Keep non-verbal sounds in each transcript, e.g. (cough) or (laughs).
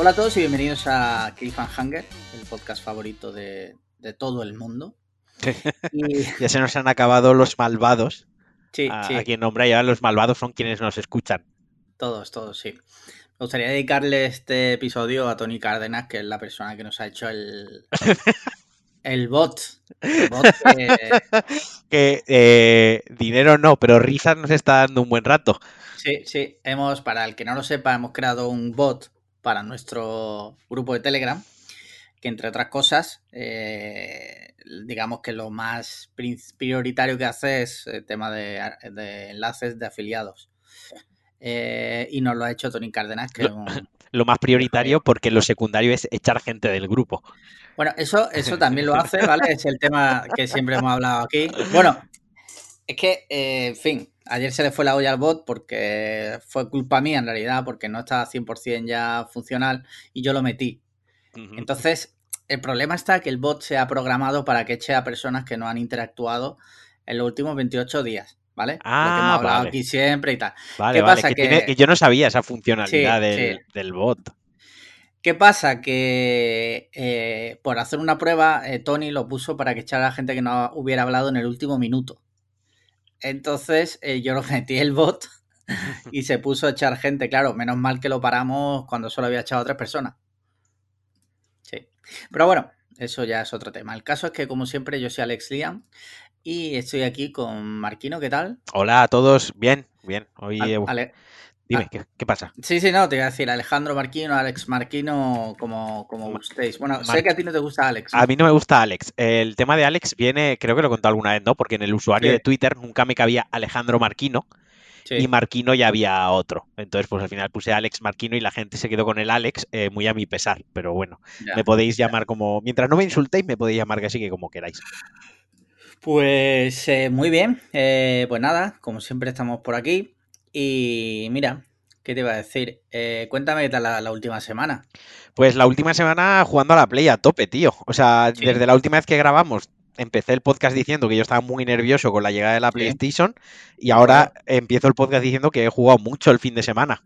Hola a todos y bienvenidos a Cliffhanger, el podcast favorito de, de todo el mundo. Y... (laughs) ya se nos han acabado los malvados. Sí, a, sí. a quien nombra ya los malvados son quienes nos escuchan. Todos, todos, sí. Me gustaría dedicarle este episodio a Tony Cárdenas, que es la persona que nos ha hecho el, (laughs) el bot. El bot (laughs) que- Que eh, dinero no, pero risas nos está dando un buen rato. Sí, sí. Hemos, para el que no lo sepa, hemos creado un bot para nuestro grupo de Telegram, que entre otras cosas, eh, digamos que lo más prioritario que hace es el tema de, de enlaces de afiliados. Eh, y nos lo ha hecho Tony Cárdenas, que es un, (laughs) Lo más prioritario porque lo secundario es echar gente del grupo. Bueno, eso, eso también lo hace, ¿vale? Es el tema que siempre hemos hablado aquí. Bueno, es que, eh, en fin, ayer se le fue la olla al bot porque fue culpa mía en realidad, porque no estaba 100% ya funcional y yo lo metí. Entonces, el problema está que el bot se ha programado para que eche a personas que no han interactuado en los últimos 28 días, ¿vale? Lo que Ah, hemos hablado vale. aquí siempre y tal. Vale, ¿Qué vale. pasa? Que, Que- tiene- que yo no sabía esa funcionalidad Sí, del, sí. del bot. ¿Qué pasa? Que eh, por hacer una prueba, eh, Tony lo puso para que echara a gente que no hubiera hablado en el último minuto. Entonces eh, yo lo metí el bot (laughs) y se puso a echar gente. Claro, menos mal que lo paramos cuando solo había echado a tres personas. Sí. Pero bueno, eso ya es otro tema. El caso es que, como siempre, yo soy Alex Liam y estoy aquí con Marquino. ¿Qué tal? Hola a todos. Bien, bien. Hoy, Ale- dime, ah. ¿qué, qué pasa? Sí, sí, no, te iba a decir Alejandro Marquino, Alex Marquino, como, como gustéis. Bueno, sé que a ti no te gusta Alex. ¿no? A mí no me gusta Alex. El tema de Alex viene, creo que lo he contado alguna vez, ¿no? Porque en el usuario Sí. de Twitter nunca me cabía Alejandro Marquino Sí. y Marquino ya había otro. Entonces, pues al final puse Alex Marquino y la gente se quedó con el Alex, eh, muy a mi pesar. Pero bueno, Ya. me podéis llamar como. Mientras no me insultéis, me podéis llamar casi que como queráis. Pues eh, muy bien, Eh, pues nada, como siempre estamos por aquí y mira, ¿qué te iba a decir? Eh, cuéntame qué tal la, la última semana. Pues la última semana jugando a la Play a tope, tío. O sea, Sí. desde la última vez que grabamos, empecé el podcast diciendo que yo estaba muy nervioso con la llegada de la Sí. PlayStation y ahora empiezo el podcast diciendo que he jugado mucho el fin de semana.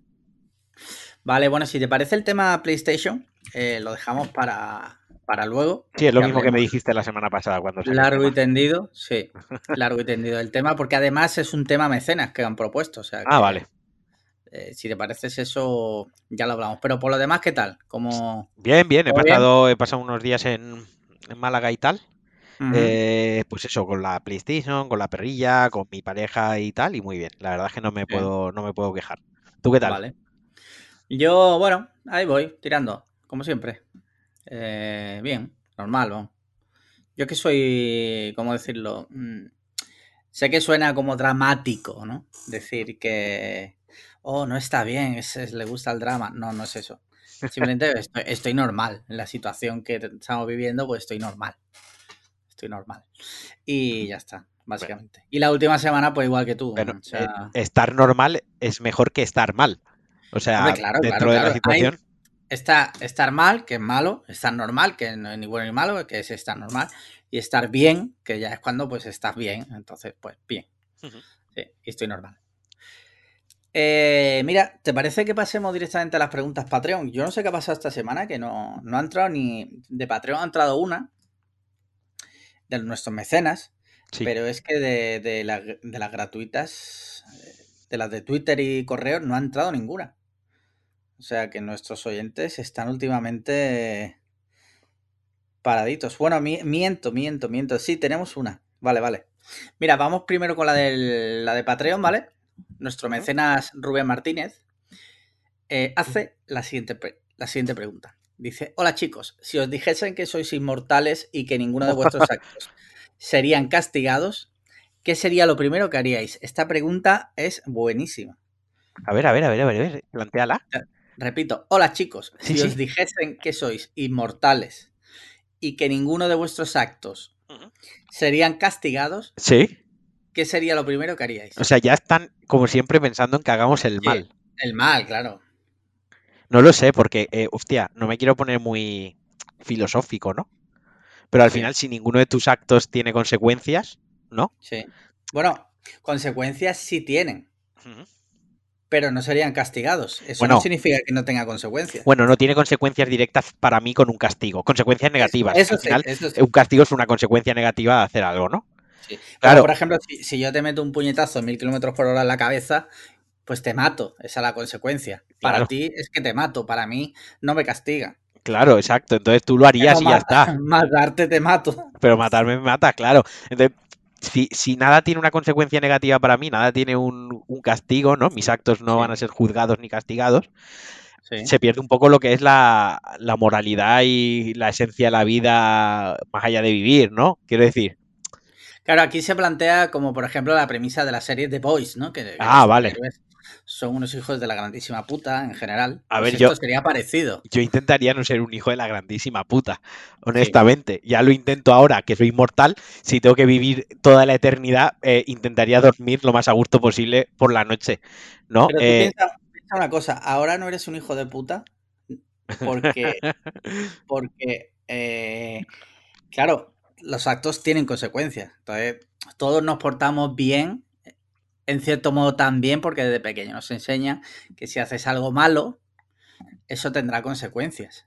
Vale, bueno, si te parece el tema PlayStation, eh, lo dejamos para, para luego. Sí, es lo mismo que me dijiste la semana pasada cuando el Largo y tendido, sí, (laughs) largo y tendido el tema, porque además es un tema mecenas que han propuesto, o sea Ah, vale. eh, si te parece eso, ya lo hablamos. Pero por lo demás, ¿qué tal? Como... Bien, bien, he pasado, he pasado unos días en, en Málaga y tal. Eh, pues eso, con la PlayStation, con la perrilla, con mi pareja y tal, y muy bien. La verdad es que no me puedo, no me puedo quejar. ¿Tú qué tal? Vale. Yo, bueno, ahí voy, tirando, como siempre. Eh, bien, normal. Yo que soy, ¿cómo decirlo? Mm, sé que suena como dramático, ¿no? Decir que, oh, no está bien, es- es- le gusta el drama. No, no es eso. Simplemente (laughs) estoy, estoy normal. En la situación que estamos viviendo, pues estoy normal. Estoy normal. Y ya está, básicamente. Y la última semana, pues igual que tú. Bueno, o sea, eh, estar normal es mejor que estar mal. O sea, Hombre, claro, dentro claro, de la claro. Hay- situación. Está, estar mal, que es malo, estar normal, que no es ni bueno ni malo, que es estar normal, y estar bien, que ya es cuando pues estás bien, entonces pues bien. Sí, y estoy normal. Eh, mira, ¿te parece que pasemos directamente a las preguntas Patreon? Yo no sé qué ha pasado esta semana, que no, no ha entrado ni... De Patreon ha entrado una, de nuestros mecenas, Sí. pero es que de, de la- de las gratuitas, de las de Twitter y correo, no ha entrado ninguna. O sea que nuestros oyentes están últimamente paraditos. Bueno, mi- miento, miento, miento. Sí, tenemos una. Vale, vale. Mira, vamos primero con la, del- la de Patreon, ¿vale? Nuestro mecenas Rubén Martínez eh, hace la siguiente, la siguiente pregunta. Dice, hola chicos, si os dijesen que sois inmortales y que ninguno de vuestros (laughs) actos serían castigados, ¿qué sería lo primero que haríais? Esta pregunta es buenísima. A ver, a ver, a ver, a ver, a ver, plantéala. Repito, hola chicos, si sí. os dijesen que sois inmortales y que ninguno de vuestros actos serían castigados, Sí. ¿qué sería lo primero que haríais? O sea, ya están, como siempre, pensando en que hagamos el Sí. mal. El mal, claro. No lo sé, porque, eh, hostia, no me quiero poner muy filosófico, ¿no? Pero al Sí. final, si ninguno de tus actos tiene consecuencias, ¿no? Sí. Bueno, consecuencias sí tienen. Pero no serían castigados. Eso Bueno. no significa que no tenga consecuencias. Bueno, no tiene consecuencias directas para mí con un castigo. Consecuencias negativas. Eso Al sí, final, eso sí. un castigo es una consecuencia negativa de hacer algo, ¿no? sí. Pero, claro. por ejemplo, si, si yo te meto un puñetazo a mil kilómetros por hora en la cabeza, pues te mato. Esa es la consecuencia. Claro. Para ti es que te mato. Para mí no me castiga. Claro, exacto. Entonces tú lo harías y ya está. (laughs) Matarte te mato. Pero matarme me mata, claro. Entonces, si, si nada tiene una consecuencia negativa para mí, nada tiene un, un castigo, ¿no? Mis actos no Sí. van a ser juzgados ni castigados, Sí. se pierde un poco lo que es la, la moralidad y la esencia de la vida más allá de vivir, ¿no? Quiero decir, Claro, aquí se plantea como, por ejemplo, la premisa de la serie The Boys, ¿no? Que, Ah, vale. Son unos hijos de la grandísima puta en general. A Pues ver, esto yo- sería parecido. yo intentaría no ser un hijo de la grandísima puta, honestamente. Ya lo intento ahora, que soy inmortal. Si tengo que vivir toda la eternidad, eh, intentaría dormir lo más a gusto posible por la noche, ¿no? Pero tú Eh, piensa, piensa una cosa, ahora no eres un hijo de puta porque, (laughs) porque eh, claro, los actos tienen consecuencias. Entonces, todos nos portamos bien, en cierto modo también, porque desde pequeño nos enseña que si haces algo malo, eso tendrá consecuencias.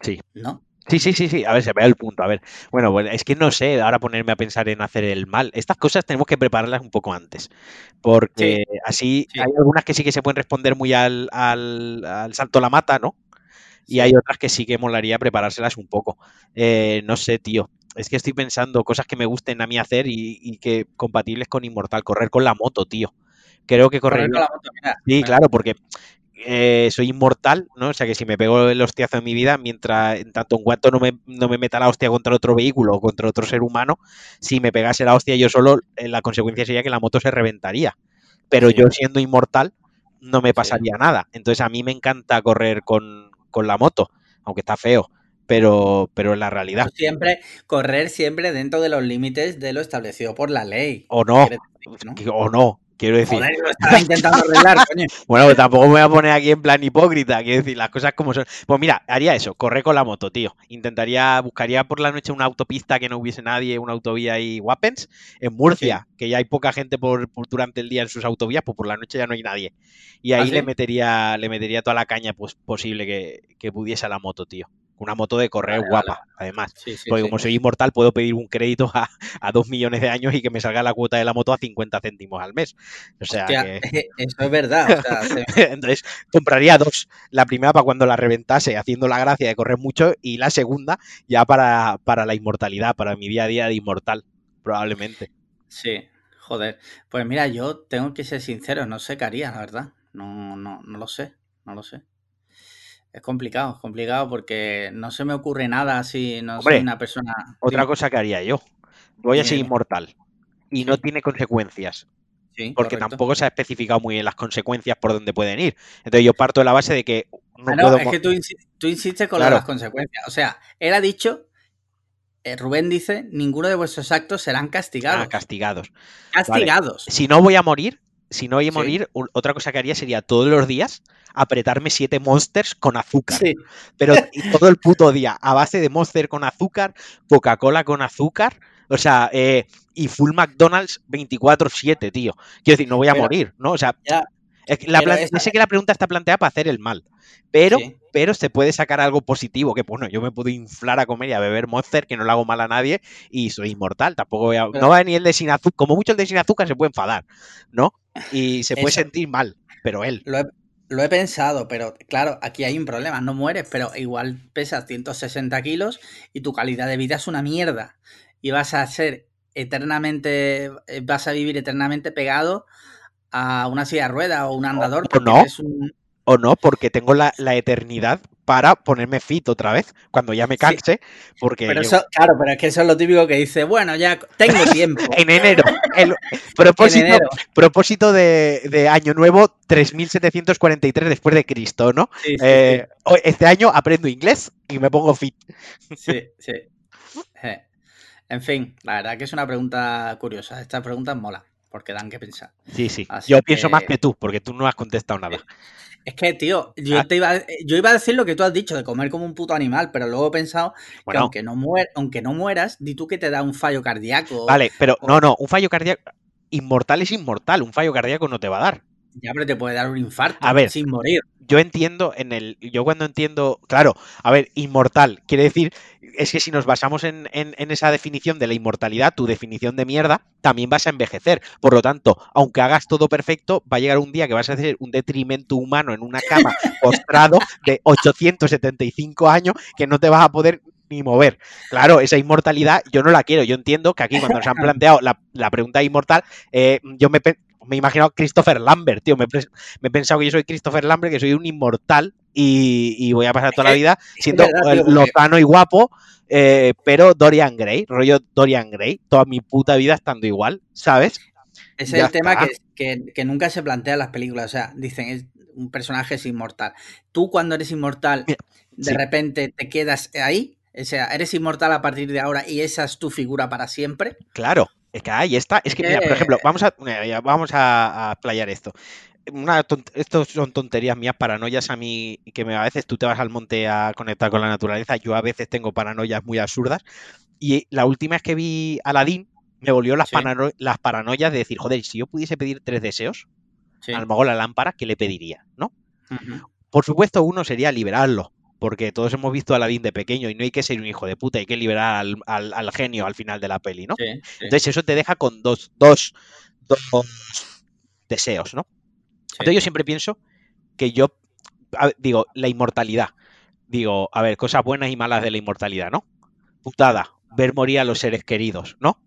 Sí. ¿No? Sí, sí, sí, sí. A ver, se ve el punto. A ver, bueno, bueno, es que no sé ahora ponerme a pensar en hacer el mal. Estas cosas tenemos que prepararlas un poco antes. Porque así sí. hay algunas que sí que se pueden responder muy al, al, al salto a la mata, ¿no? Y Sí. hay otras que sí que molaría preparárselas un poco. Eh, no sé, tío. Es que estoy pensando cosas que me gusten a mí hacer y, y que compatibles con Inmortal. Correr con la moto, tío. Creo que Correr correr. con la moto, mira, Sí, claro, porque eh, soy inmortal, ¿no? O sea que si me pego el hostiazo en mi vida, mientras en tanto en cuanto no me, no me meta la hostia contra otro vehículo o contra otro ser humano, si me pegase la hostia yo solo, eh, la consecuencia sería que la moto se reventaría. Pero Sí. yo siendo inmortal, no me pasaría nada. Entonces a mí me encanta correr con, con la moto, aunque está feo, pero, pero es la realidad. Siempre, correr siempre dentro de los límites de lo establecido por la ley. O no, o no, quiero decir. Joder, lo estaba intentando arreglar, (laughs) coño. Bueno, pues tampoco me voy a poner aquí en plan hipócrita, quiero decir, las cosas como son. Pues mira, haría eso, correr con la moto, tío. Intentaría, buscaría por la noche una autopista que no hubiese nadie, una autovía y Wappens. En Murcia, que ya hay poca gente por, por durante el día en sus autovías, pues por la noche ya no hay nadie. Y ahí ¿Ah, sí? le metería, le metería toda la caña pues, posible que, que pudiese a la moto, tío. Una moto de correr Vale, guapa, además. Sí, sí, Porque sí. como soy inmortal, puedo pedir un crédito a, a dos millones de años y que me salga la cuota de la moto a 50 céntimos al mes. O sea Hostia, que. Eso es verdad. O sea, se- (laughs) Entonces compraría dos. La primera para cuando la reventase, haciendo la gracia de correr mucho, y la segunda ya para, para la inmortalidad, para mi día a día de inmortal, probablemente. sí, joder. Pues mira, yo tengo que ser sincero, no sé qué haría, la verdad. No, no, no lo sé, no lo sé. Es complicado, es complicado porque no se me ocurre nada así, no Hombre, soy una persona... Otra cosa que haría yo. Voy a ser inmortal y Sí. no tiene consecuencias, Sí, porque correcto. tampoco se ha especificado muy bien las consecuencias por dónde pueden ir. Entonces yo parto de la base de que no Ah, no, puedo... es que tú, tú insistes con Claro. las consecuencias. O sea, él ha dicho, eh, Rubén dice, ninguno de vuestros actos serán castigados. Ah, castigados. castigados. Si no voy a morir, si no voy a Sí. morir, otra cosa que haría sería todos los días apretarme siete monsters con azúcar. Sí, Pero (laughs) todo el puto día, a base de Monster con azúcar, Coca-Cola con azúcar, o sea, eh, y full McDonald's 24-7, tío. Quiero decir, no voy a Pero- morir, ¿no? O sea, ya, es que la pero plan- esa- yo sé que la pregunta está planteada para hacer el mal, pero, sí. pero se puede sacar algo positivo, que bueno, yo me puedo inflar a comer y a beber Monster, que no le hago mal a nadie, y soy inmortal, tampoco voy a... Pero- no va ni el de sin azúcar, como mucho el de sin azúcar se puede enfadar, ¿no? Y se puede Eso- sentir mal, pero él... Lo he, lo he pensado, pero claro, aquí hay un problema. No mueres, pero igual pesas 160 kilos y tu calidad de vida es una mierda. Y vas a ser eternamente, eh, vas a vivir eternamente pegado a una silla de ruedas o un andador. o no. un- o no, porque tengo la, la eternidad para ponerme fit otra vez, cuando ya me Sí. canse, porque Pero yo- eso, claro, pero es que eso es lo típico que dice, bueno, ya tengo (laughs) tiempo. en enero, el propósito, En enero. propósito de, de año nuevo 3743 después de Cristo, ¿no? Sí, sí, Eh, Este año aprendo inglés y me pongo fit. sí, sí. Eh. En fin, la verdad que es una pregunta curiosa. Estas preguntas mola, porque dan que pensar. Sí, sí. Así Yo pienso más que tú, porque tú no has contestado nada. Es que, tío, yo, Ah. te iba, a- yo iba a decir lo que tú has dicho, de comer como un puto animal, pero luego he pensado que aunque no, muer, aunque no mueras, di tú que te da un fallo cardíaco. vale, pero o- no, no, un fallo cardíaco. Inmortal es inmortal, un fallo cardíaco no te va a dar. Ya, pero te puede dar un infarto A ver. sin morir. Yo entiendo en el. Yo cuando entiendo. Claro, a ver, inmortal. Quiere decir. Es que si nos basamos en, en- en esa definición de la inmortalidad, tu definición de mierda, también vas a envejecer. Por lo tanto, aunque hagas todo perfecto, va a llegar un día que vas a hacer un detrimento humano en una cama (laughs) postrado de 875 años que no te vas a poder ni mover. Claro, esa inmortalidad yo no la quiero. Yo entiendo que aquí cuando nos han (laughs) planteado la, la pregunta inmortal, eh, yo me, me he imaginado Christopher Lambert, tío. Me, he pres- me he pensado que yo soy Christopher Lambert, que soy un inmortal y, y voy a pasar toda la vida siendo verdad, tío, lozano y guapo, eh, pero Dorian Gray, rollo Dorian Gray, toda mi puta vida estando igual, ¿sabes? Ese es el tema que, que- que nunca se plantea en las películas. O sea, dicen, es, un personaje es inmortal. Tú cuando eres inmortal, Mira, de sí. repente te quedas ahí. O sea, eres inmortal a partir de ahora y esa es tu figura para siempre. Claro, es que ahí está. Es que, mira, por ejemplo, vamos a, vamos a, a playar esto. Una estos son tonterías mías, paranoias a mí, que me, a veces tú te vas al monte a conectar con la naturaleza. Yo a veces tengo paranoias muy absurdas. Y la última vez que vi Aladdin, me volvió las, Sí. parano- las paranoias de decir, joder, si yo pudiese pedir tres deseos, Sí. a lo mejor la lámpara, ¿qué le pediría? ¿No? Por supuesto, uno sería liberarlo, porque todos hemos visto a Aladdin de pequeño y no hay que ser un hijo de puta, hay que liberar al, al- al genio al final de la peli, ¿no? Sí, sí, Entonces eso te deja con dos, dos, dos deseos, ¿no? sí. Entonces yo siempre pienso que yo, digo, la inmortalidad, digo, a ver, cosas buenas y malas de la inmortalidad, ¿no? Putada, ver morir a los seres queridos, ¿no?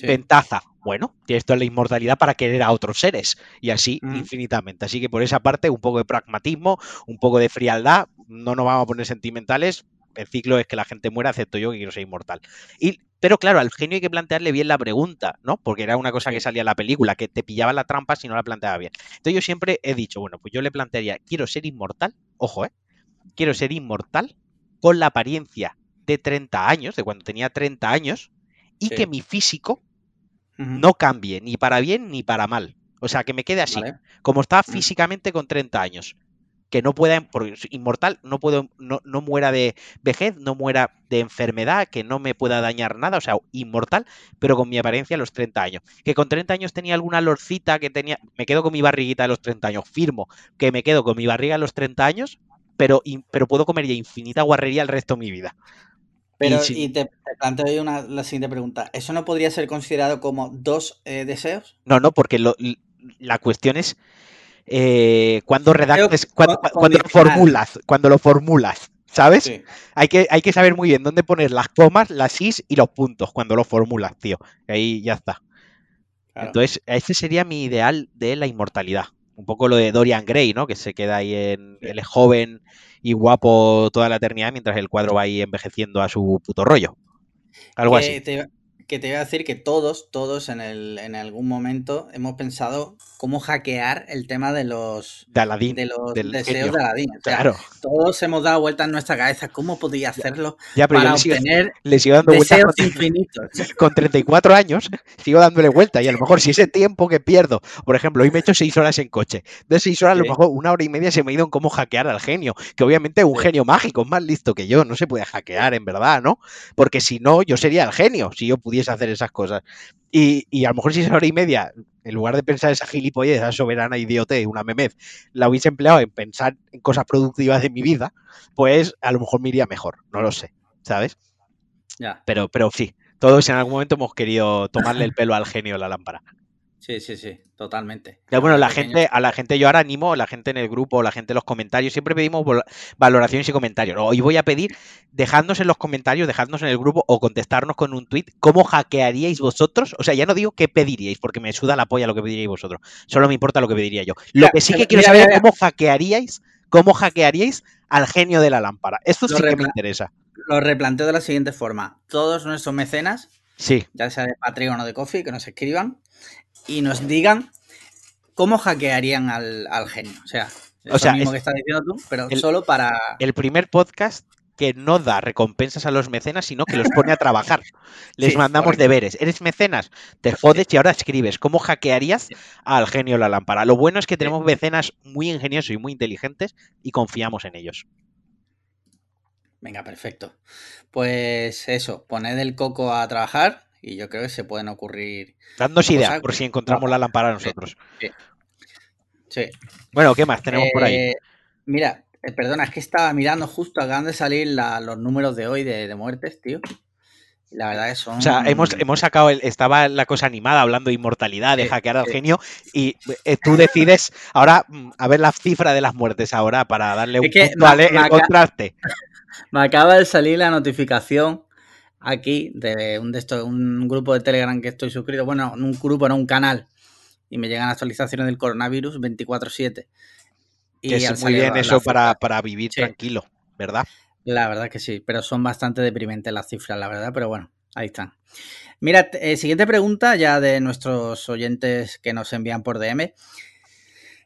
Ventaja, bueno, tienes toda la inmortalidad para querer a otros seres y así Mm. infinitamente. Así que por esa parte, un poco de pragmatismo, un poco de frialdad, no nos vamos a poner sentimentales. El ciclo es que la gente muera, excepto yo que quiero ser inmortal. Y, pero claro, al genio hay que plantearle bien la pregunta, ¿no? Porque era una cosa que salía en la película, que te pillaba la trampa si no la planteaba bien. Entonces yo siempre he dicho, bueno, pues yo le plantearía, quiero ser inmortal, ojo, ¿eh? Quiero ser inmortal con la apariencia de 30 años, de cuando tenía 30 años, y Sí. que mi físico No cambie ni para bien ni para mal. O sea, que me quede así, Vale. como está físicamente con 30 años. Que no pueda, porque es inmortal, no puedo, no, no muera de vejez, no muera de enfermedad, que no me pueda dañar nada, o sea, inmortal, pero con mi apariencia a los 30 años. Que con 30 años tenía alguna lorcita que tenía, me quedo con mi barriguita a los 30 años, firmo que me quedo con mi barriga a los 30 años, pero, pero puedo comer ya infinita guarrería el resto de mi vida. Pero, y te, te planteo una, la siguiente pregunta. ¿Eso no podría ser considerado como dos eh, deseos? No, no, porque lo- la cuestión es eh, cuando redactes, cuando, lo formulas, cuando lo formulas, ¿sabes? Sí. Hay, que, hay que saber muy bien dónde poner las comas, las is y los puntos cuando lo formulas, tío. Ahí ya está. claro. Entonces, ese sería mi ideal de la inmortalidad. Un poco lo de Dorian Gray, ¿no? Que se queda ahí en. Él es joven y guapo toda la eternidad mientras el cuadro va ahí envejeciendo a su puto rollo. Algo así. Te, que te iba a decir que todos, todos en, el, en algún momento hemos pensado cómo hackear el tema de los, De Aladdin. de los deseos genio. de Aladdin. O sea, Claro. todos hemos dado vueltas en nuestra cabeza cómo podía hacerlo Ya, pero para le sigo, obtener sigo dando vueltas deseos con- infinitos. (laughs) con 34 años (laughs) sigo dándole vuelta y a lo mejor si ese tiempo que pierdo, por ejemplo, hoy me he hecho 6 horas en coche, de 6 horas a lo mejor una hora y media se me ha ido en cómo hackear al genio, que obviamente es un Sí. genio mágico, es más listo que yo, no se puede hackear en verdad, ¿no? Porque si no, yo sería el genio, si yo pudiese hacer esas cosas. Y, y a lo mejor si esa hora y media, en lugar de pensar esa gilipollez, esa soberana idiote, una memez, la hubiese empleado en pensar en cosas productivas de mi vida, pues a lo mejor me iría mejor, no lo sé, ¿sabes? Ya, Pero, pero sí, todos en algún momento hemos querido tomarle el pelo al genio de la lámpara. Sí, sí, sí, totalmente. Ya, bueno, la Pequeño- gente, a la gente yo ahora animo, la gente en el grupo, la gente en los comentarios, siempre pedimos valoraciones y comentarios. Hoy voy a pedir, dejadnos en los comentarios, dejadnos en el grupo o contestarnos con un tweet cómo hackearíais vosotros. O sea, ya no digo qué pediríais, porque me suda la polla lo que pediríais vosotros. Solo me importa lo que pediría yo. Lo que sí que quiero saber es cómo hackearíais, cómo hackearíais al genio de la lámpara. Esto Lo sí que me interesa. Lo replanteo de la siguiente forma. Todos nuestros mecenas, Sí, ya sea de Patreon o de Coffee, que nos escriban y nos digan cómo hackearían al, al genio. O sea, eso sea, mismo es- que estás diciendo tú, pero el- solo para... el primer podcast que no da recompensas a los mecenas, sino que los pone a trabajar. (laughs) Les Sí, mandamos correcto. deberes. ¿Eres mecenas? Te jodes y ahora escribes. ¿Cómo hackearías al genio la lámpara? Lo bueno es que tenemos mecenas muy ingeniosos y muy inteligentes y confiamos en ellos. Venga, perfecto. Pues eso, poned el coco a trabajar y yo creo que se pueden ocurrir. Ideas que- por si encontramos la lámpara nosotros. Sí. Bueno, ¿qué más tenemos por ahí? Eh, mira, eh, perdona, es que estaba mirando justo, acaban de salir la- los números de hoy de, de muertes, tío. La verdad que son. O sea, hemos, hemos sacado, el, estaba la cosa animada hablando de inmortalidad, de Sí, hackear al sí. genio, y eh, tú decides ahora mm, a ver la cifra de las muertes ahora para darle un Es punto al contraste. (laughs) Me acaba de salir la notificación aquí de un, de un grupo de Telegram que estoy suscrito. Bueno, un grupo, no un canal. Y me llegan actualizaciones del coronavirus 24-7. Y Que es muy bien eso para, para vivir Sí. tranquilo, ¿verdad? La verdad que sí, pero son bastante deprimentes las cifras, la verdad, pero bueno, ahí están. Mira, eh, siguiente pregunta ya de nuestros oyentes que nos envían por DM.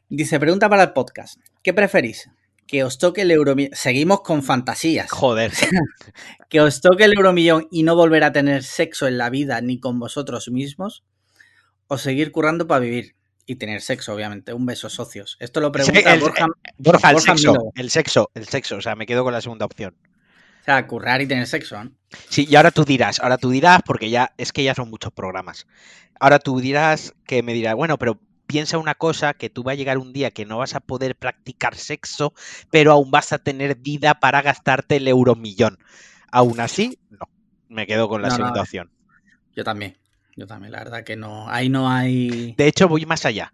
Dice, pregunta para el podcast. ¿Qué preferís? Que os toque el euromillón. Seguimos con fantasías. Joder. (laughs) Que os toque el euromillón y no volver a tener sexo en la vida ni con vosotros mismos. O seguir currando para vivir. Y tener sexo, obviamente. Un beso, socios. Esto lo pregunta el- Borja. Borja, el Borja sexo, el sexo, el sexo. O sea, me quedo con la segunda opción. O sea, currar y tener sexo, ¿no? Sí, y ahora tú dirás, ahora tú dirás, porque ya es que ya son muchos programas. Ahora tú dirás que me dirás, bueno, pero piensa una cosa, que tú va a llegar un día que no vas a poder practicar sexo, pero aún vas a tener vida para gastarte el euromillón. Aún así, no. Me quedo con la No, segunda eh. opción. Yo también. Yo también, la verdad que no. Ahí no hay. De hecho, voy más allá.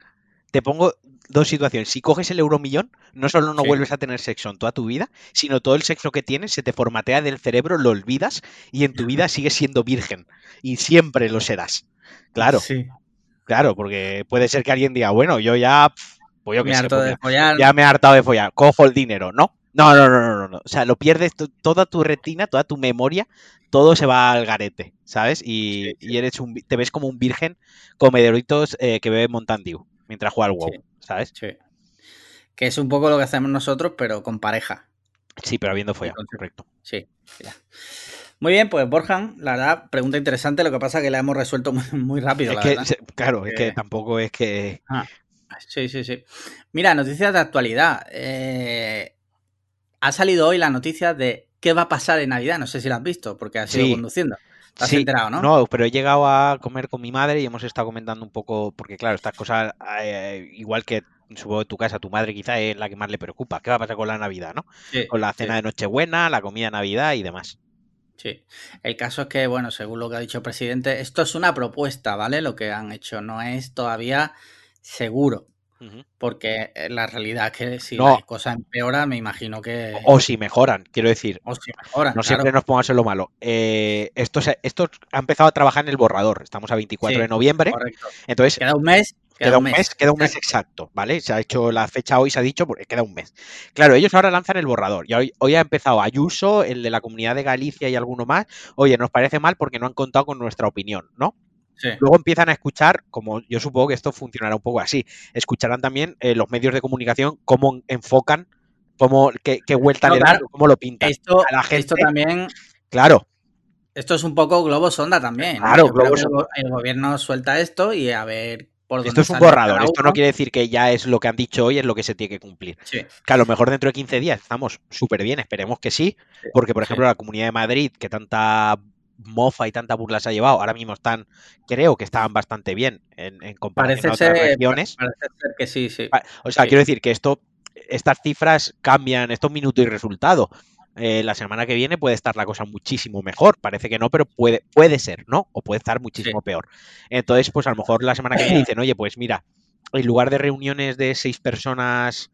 Te pongo dos situaciones. Si coges el euromillón, no solo no Sí. vuelves a tener sexo en toda tu vida, sino todo el sexo que tienes se te formatea del cerebro, lo olvidas y en tu vida sigues siendo virgen. Y siempre lo serás. Claro, Sí. Claro, porque puede ser que alguien diga, bueno, yo ya, pues yo Me sé, harto pues de ya, follar. ya me he hartado de follar, cojo el dinero, ¿no? No, no, no, no, no, no. O sea, lo pierdes to- toda tu retina, toda tu memoria, todo se va al garete, ¿sabes? Y, Sí, sí. y eres un, te ves como un virgen comedoritos eh, que bebe Mountain Dew mientras juega al WoW, Sí. ¿sabes? Sí. Que es un poco lo que hacemos nosotros, pero con pareja. Sí, pero habiendo follado, correcto. Sí. ya. Muy bien, pues Borjan, la verdad, pregunta interesante. Lo que pasa es que la hemos resuelto (laughs) muy, muy rápido, Es la que, verdad. se- claro, es que Que- tampoco es que... Sí, sí, sí. Mira, noticias de actualidad. Eh, ha salido hoy la noticia de qué va a pasar en Navidad. No sé si la has visto, porque has ido Sí. conduciendo. ¿Te has Sí, enterado, no? No, pero he llegado a comer con mi madre y hemos estado comentando un poco, porque claro, estas cosas, eh, igual que supongo en tu casa, tu madre quizá es la que más le preocupa. ¿Qué va a pasar con la Navidad, no? Sí, Con la cena sí, de Nochebuena, la comida de Navidad y demás. Sí. El caso es que, bueno, según lo que ha dicho el presidente, esto es una propuesta, ¿vale? Lo que han hecho no es todavía seguro. Porque eh, la realidad es que si No. las cosas empeoran, me imagino que. O si mejoran, quiero decir. o si mejoran. No claro. siempre nos pongamos en lo malo. Eh, esto, esto ha empezado a trabajar en el borrador. Estamos a 24 Sí, de noviembre. Correcto. Entonces, Queda un mes. Queda un mes, queda un mes exacto, ¿vale? Se ha hecho la fecha hoy, se ha dicho, porque queda un mes. Claro, ellos ahora lanzan el borrador. Y hoy, hoy ha empezado Ayuso, el de la comunidad de Galicia y alguno más. Oye, nos parece mal porque no han contado con nuestra opinión, ¿no? Sí. Luego empiezan a escuchar, como yo supongo que esto funcionará un poco así, escucharán también eh, los medios de comunicación cómo enfocan, cómo, qué, qué vuelta No, le dan, claro. cómo lo pintan. Esto, a la gente- esto también. Claro, Esto es un poco globo sonda también. Claro, globo sonda. El gobierno suelta esto y a ver por esto es un borrador. Esto no quiere decir que ya es lo que han dicho hoy, es lo que se tiene que cumplir. Sí, Que a lo mejor dentro de 15 días estamos súper bien, esperemos que sí, Sí, porque por sí. ejemplo la Comunidad de Madrid, que tanta mofa y tanta burla se ha llevado, ahora mismo están, creo que estaban bastante bien en, en comparación parece a otras ser, regiones. parece ser que sí, sí. O sea, quiero decir que esto, estas cifras cambian, estos minutos y resultado. Eh, la semana que viene puede estar la cosa muchísimo mejor. Parece que no, pero puede, puede ser, ¿no? O puede estar muchísimo peor. Entonces, pues a lo mejor la semana que viene (clears throat) dicen, oye, pues mira, en lugar de reuniones de seis personas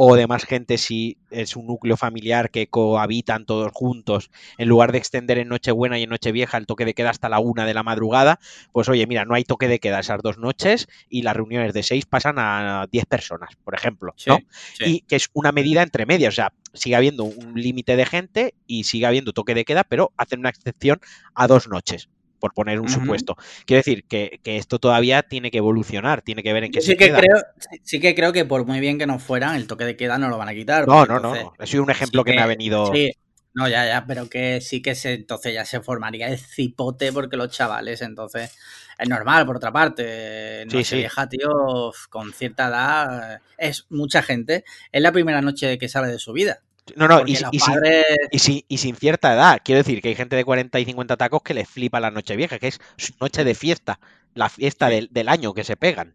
o de más gente si es un núcleo familiar que cohabitan todos juntos, en lugar de extender en Nochebuena y en Nochevieja el toque de queda hasta la una de la madrugada, pues oye, mira, no hay toque de queda esas dos noches y las reuniones de seis pasan a 10 personas, por ejemplo, Sí, ¿no? sí. Y que es una medida entre medias, o sea, sigue habiendo un límite de gente y sigue habiendo toque de queda, pero hacen una excepción a dos noches, por poner un supuesto. Quiero decir que, que esto todavía tiene que evolucionar, tiene que ver en qué Yo sí se que, queda. creo, sí- que creo que por muy bien que no fueran, el toque de queda no lo van a quitar. No, no, no, entonces no. Sido un ejemplo sí que, me ha venido. Sí, no, ya, ya, pero que sí que se, entonces ya se formaría el cipote porque los chavales, entonces es normal, por otra parte. Sí, Noche sí. vieja, tío, con cierta edad, es mucha gente. Es la primera noche que sale de su vida. No, no, y, y sin, y, sin, y sin cierta edad. Quiero decir que hay gente de 40 y 50 tacos que les flipa la noche vieja, que es su noche de fiesta, la fiesta Sí. del, del año que se pegan.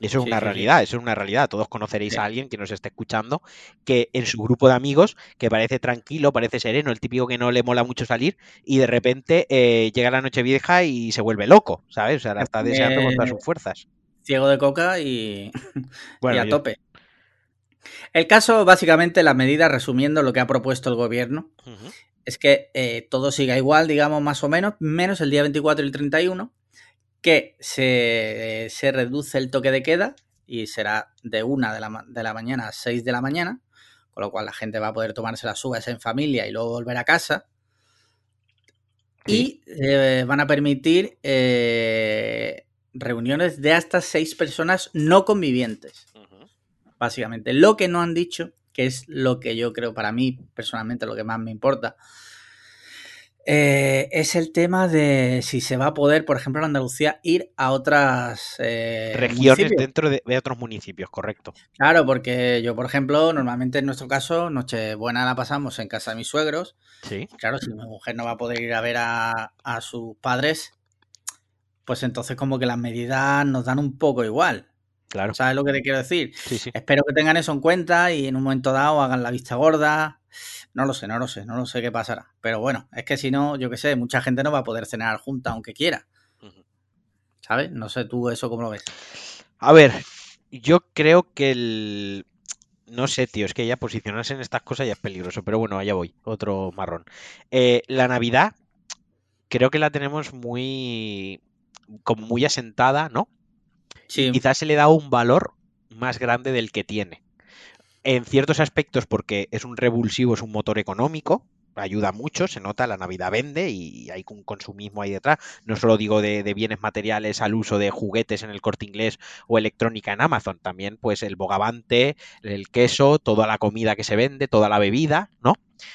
Y eso es Sí, una sí, realidad, eso es una realidad. Todos conoceréis a alguien que nos esté escuchando que en su grupo de amigos, que parece tranquilo, parece sereno, el típico que no le mola mucho salir, y de repente eh, llega la noche vieja y se vuelve loco, ¿sabes? O sea, la está deseando con todas sus fuerzas. Ciego de coca y, (laughs) a yo- tope. El caso, básicamente, las medidas, resumiendo lo que ha propuesto el gobierno, es que eh, todo siga igual, digamos, más o menos, menos el día 24 y el 31, que se, eh, se reduce el toque de queda y será de 1 de la, de la mañana a 6 de la mañana, con lo cual la gente va a poder tomarse las uvas en familia y luego volver a casa. Y eh, van a permitir reuniones de hasta 6 personas no convivientes. Básicamente. Lo que no han dicho, que es lo que yo creo para mí personalmente lo que más me importa, eh, es el tema de si se va a poder, por ejemplo, en Andalucía, ir a otras eh, Regiones municipios. dentro de, de otros municipios, correcto. Claro, porque yo, por ejemplo, normalmente en nuestro caso, Nochebuena la pasamos en casa de mis suegros. Sí. Claro, si mi mujer no va a poder ir a ver a, a sus padres, pues entonces como que las medidas nos dan un poco igual. Claro. ¿Sabes lo que te quiero decir? Sí, sí. Espero que tengan eso en cuenta y en un momento dado hagan la vista gorda. No lo sé, no lo sé, no lo sé qué pasará. Pero bueno, es que si no, yo qué sé, mucha gente no va a poder cenar junta aunque quiera. ¿Sabes? No sé tú eso cómo lo ves. A ver, yo creo que el. No sé, tío, es que ya posicionarse en estas cosas ya es peligroso, pero bueno, allá voy, otro marrón. Eh, la Navidad, creo que la tenemos muy. como muy asentada, ¿no? Sí, Quizás se le da un valor más grande del que tiene. En ciertos aspectos, porque es un revulsivo, es un motor económico, ayuda mucho, se nota, la Navidad vende y hay un consumismo ahí detrás. No solo digo de, de bienes materiales al uso de juguetes en el corte inglés o electrónica en Amazon, también pues el bogavante, el queso, toda la comida que se vende, toda la bebida, ¿no?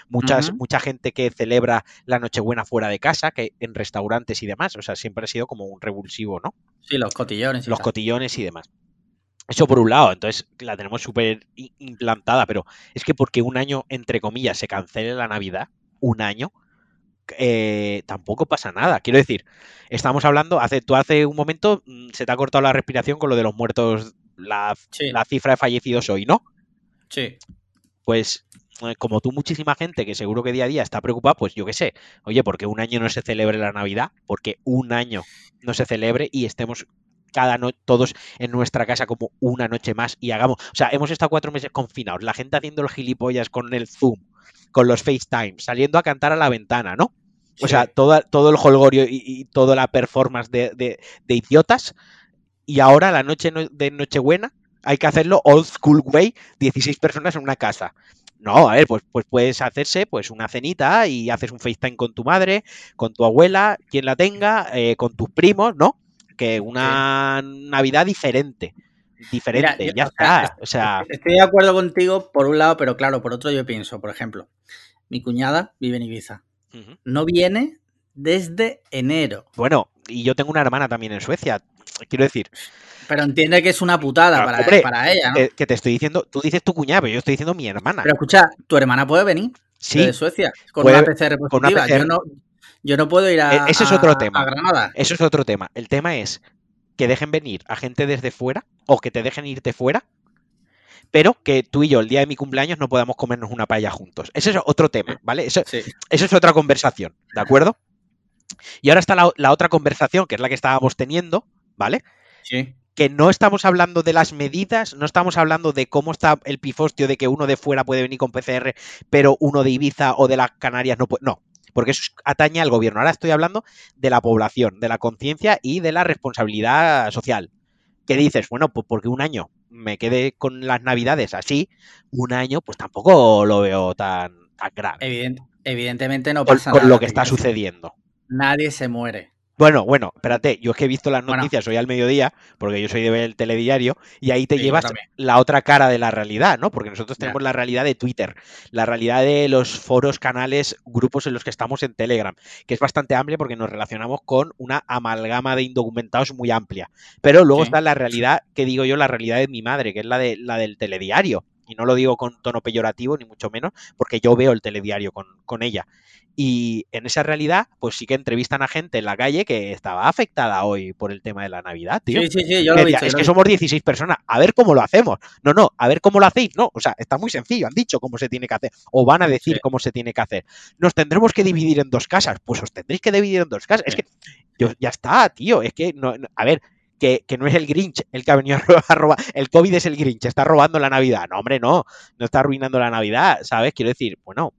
Muchas. Mucha gente que celebra la Nochebuena fuera de casa, que en restaurantes y demás, o sea, siempre ha sido como un revulsivo, ¿no? sí, los cotillones y los tal. cotillones y demás. Eso por un lado, entonces la tenemos súper implantada, pero es que porque un año, entre comillas, se cancele la Navidad, un año, eh, tampoco pasa nada. Quiero decir, estamos hablando, hace, tú hace un momento mm, se te ha cortado la respiración con lo de los muertos, la, Sí, la cifra de fallecidos hoy, ¿no? sí. Pues como tú, muchísima gente que seguro que día a día está preocupada, pues yo qué sé, oye, porque un año no se celebre la Navidad, porque un año no se celebre y estemos cada noche todos en nuestra casa como una noche más y hagamos, o sea, hemos estado cuatro meses confinados, la gente haciendo los gilipollas con el Zoom, con los FaceTime, saliendo a cantar a la ventana, ¿no? O sí. sea, toda, todo el holgorio y, y toda la performance de, de- de idiotas. Y ahora, la noche no- de Nochebuena, hay que hacerlo old school way, 16 personas en una casa. No, a ver, pues, pues puedes hacerse pues una cenita y haces un FaceTime con tu madre, con tu abuela, quien la tenga, eh, con tus primos, ¿no? Que una Navidad diferente. Diferente, ya está. O sea, Estoy de acuerdo contigo por un lado, pero claro, por otro yo pienso, por ejemplo, mi cuñada vive en Ibiza. No viene desde enero. bueno, y yo tengo una hermana también en Suecia. Quiero decir, Pero entiende que es una putada para, hombre, para ella, ¿no? que, que te estoy diciendo, tú dices tu cuñada, pero yo estoy diciendo mi hermana. Pero escucha, tu hermana puede venir sí, de Suecia con puede- una PCR con una positiva. PCR. Yo, no, yo no puedo ir a, E- ese es otro a- tema. a Granada. eso es otro tema. El tema es que dejen venir a gente desde fuera o que te dejen irte fuera, pero que tú y yo el día de mi cumpleaños no podamos comernos una paella juntos. Ese es otro tema, ¿vale? Eso, Sí, eso es otra conversación, ¿de acuerdo? Y ahora está la, la otra conversación, que es la que estábamos teniendo, ¿vale? sí. que no estamos hablando de las medidas, no estamos hablando de cómo está el pifostio de que uno de fuera puede venir con PCR, pero uno de Ibiza o de las Canarias no puede. No, porque eso atañe al gobierno. Ahora estoy hablando de la población, de la conciencia y de la responsabilidad social. Que dices, bueno, pues porque un año me quede con las navidades así, un año, pues tampoco lo veo tan, tan grave. Evident- evidentemente no Con, pasa con nada. lo que está sucediendo. Nadie se muere. Bueno, bueno, espérate, yo es que he visto las Bueno. noticias hoy al mediodía, porque yo soy de ver el telediario, y ahí te Sí, llevas la otra cara de la realidad, ¿no? Porque nosotros tenemos la realidad de Twitter, la realidad de los foros, canales, grupos en los que estamos en Telegram, que es bastante amplia porque nos relacionamos con una amalgama de indocumentados muy amplia. Pero luego Sí. está la realidad, que digo yo, la realidad de mi madre, que es la, de, la del telediario. Y no lo digo con tono peyorativo ni mucho menos, porque yo veo el telediario con, con ella. Y en esa realidad, pues sí que entrevistan a gente en la calle que estaba afectada hoy por el tema de la Navidad, tío. Sí, sí, sí, yo lo he Decía, visto, es yo lo que somos 16 personas, a ver cómo lo hacemos. No, no, a ver cómo lo hacéis, no. O sea, está muy sencillo, han dicho cómo se tiene que hacer, o van a decir Sí. cómo se tiene que hacer. Nos tendremos que dividir en dos casas, pues os tendréis que dividir en dos casas. Es que yo, ya está, tío, es que, no, no- a ver, que, no es el Grinch el que ha venido a ro- a robar, el COVID es el Grinch, está robando la Navidad. No, hombre, no, no está arruinando la Navidad, ¿sabes? Quiero decir, bueno,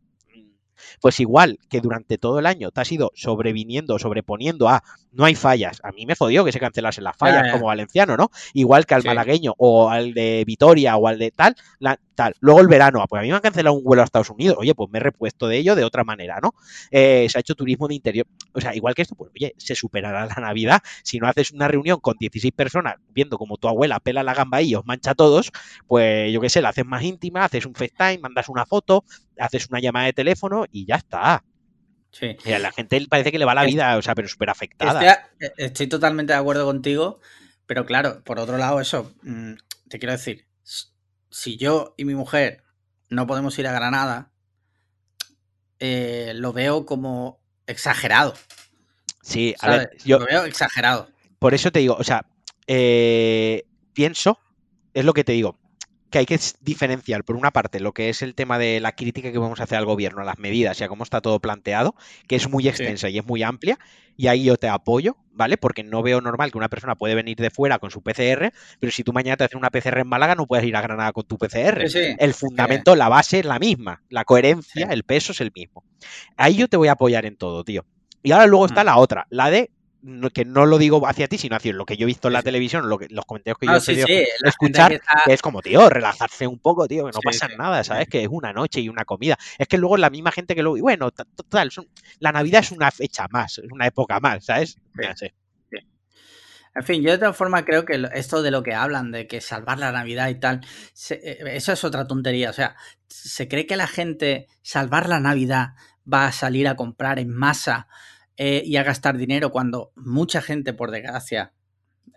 pues igual que durante todo el año te has ido sobreviniendo, sobreponiendo a no hay fallas. A mí me jodió que se cancelasen las fallas como valenciano, ¿no? Igual que al Sí. malagueño o al de Vitoria o al de tal, la- tal. Luego el verano, ah, pues a mí me han cancelado un vuelo a Estados Unidos. Oye, pues me he repuesto de ello de otra manera, ¿no? Eh, se ha hecho turismo de interior. O sea, igual que esto, pues oye, se superará la Navidad. Si no haces una reunión con 16 personas viendo como tu abuela pela la gamba y os mancha a todos, pues yo qué sé, la haces más íntima, haces un FaceTime, mandas una foto, haces una llamada de teléfono y ya está. Sí. La gente parece que le va la vida, o sea, pero súper afectada. Estoy, a- estoy totalmente de acuerdo contigo, pero claro, por otro lado, eso, mm, te quiero decir, si yo y mi mujer no podemos ir a Granada, eh, lo veo como exagerado. Sí, a ¿sabes? ver, yo, Lo veo exagerado. por eso te digo, o sea, eh, pienso, es lo que te digo, que hay que diferenciar, por una parte, lo que es el tema de la crítica que vamos a hacer al gobierno, a las medidas y a cómo está todo planteado, que es muy extensa y es muy amplia, y ahí yo te apoyo, ¿vale? Porque no veo normal que una persona puede venir de fuera con su PCR, pero si tú mañana te haces una PCR en Málaga, no puedes ir a Granada con tu PCR. Sí, sí. El fundamento, la base es la misma, la coherencia, el peso es el mismo. Ahí yo te voy a apoyar en todo, tío. Y ahora luego está Mm. la otra, la de que no lo digo hacia ti, sino hacia lo que yo he visto en la sí. televisión, lo que, los comentarios que yo No, he sí, podido escuchar, que está- que es como, tío, relajarse un poco, tío, que no pasa nada, ¿sabes? Que es una noche y una comida. Es que luego la misma gente que lo... y Bueno, ta- total, son- la Navidad es una fecha más, es una época más, ¿sabes? En fin, yo de todas formas creo que esto de lo que hablan, de que salvar la Navidad y tal, se- eh, eso es otra tontería. O sea, se cree que la gente salvar la Navidad va a salir a comprar en masa eh, y a gastar dinero cuando mucha gente, por desgracia,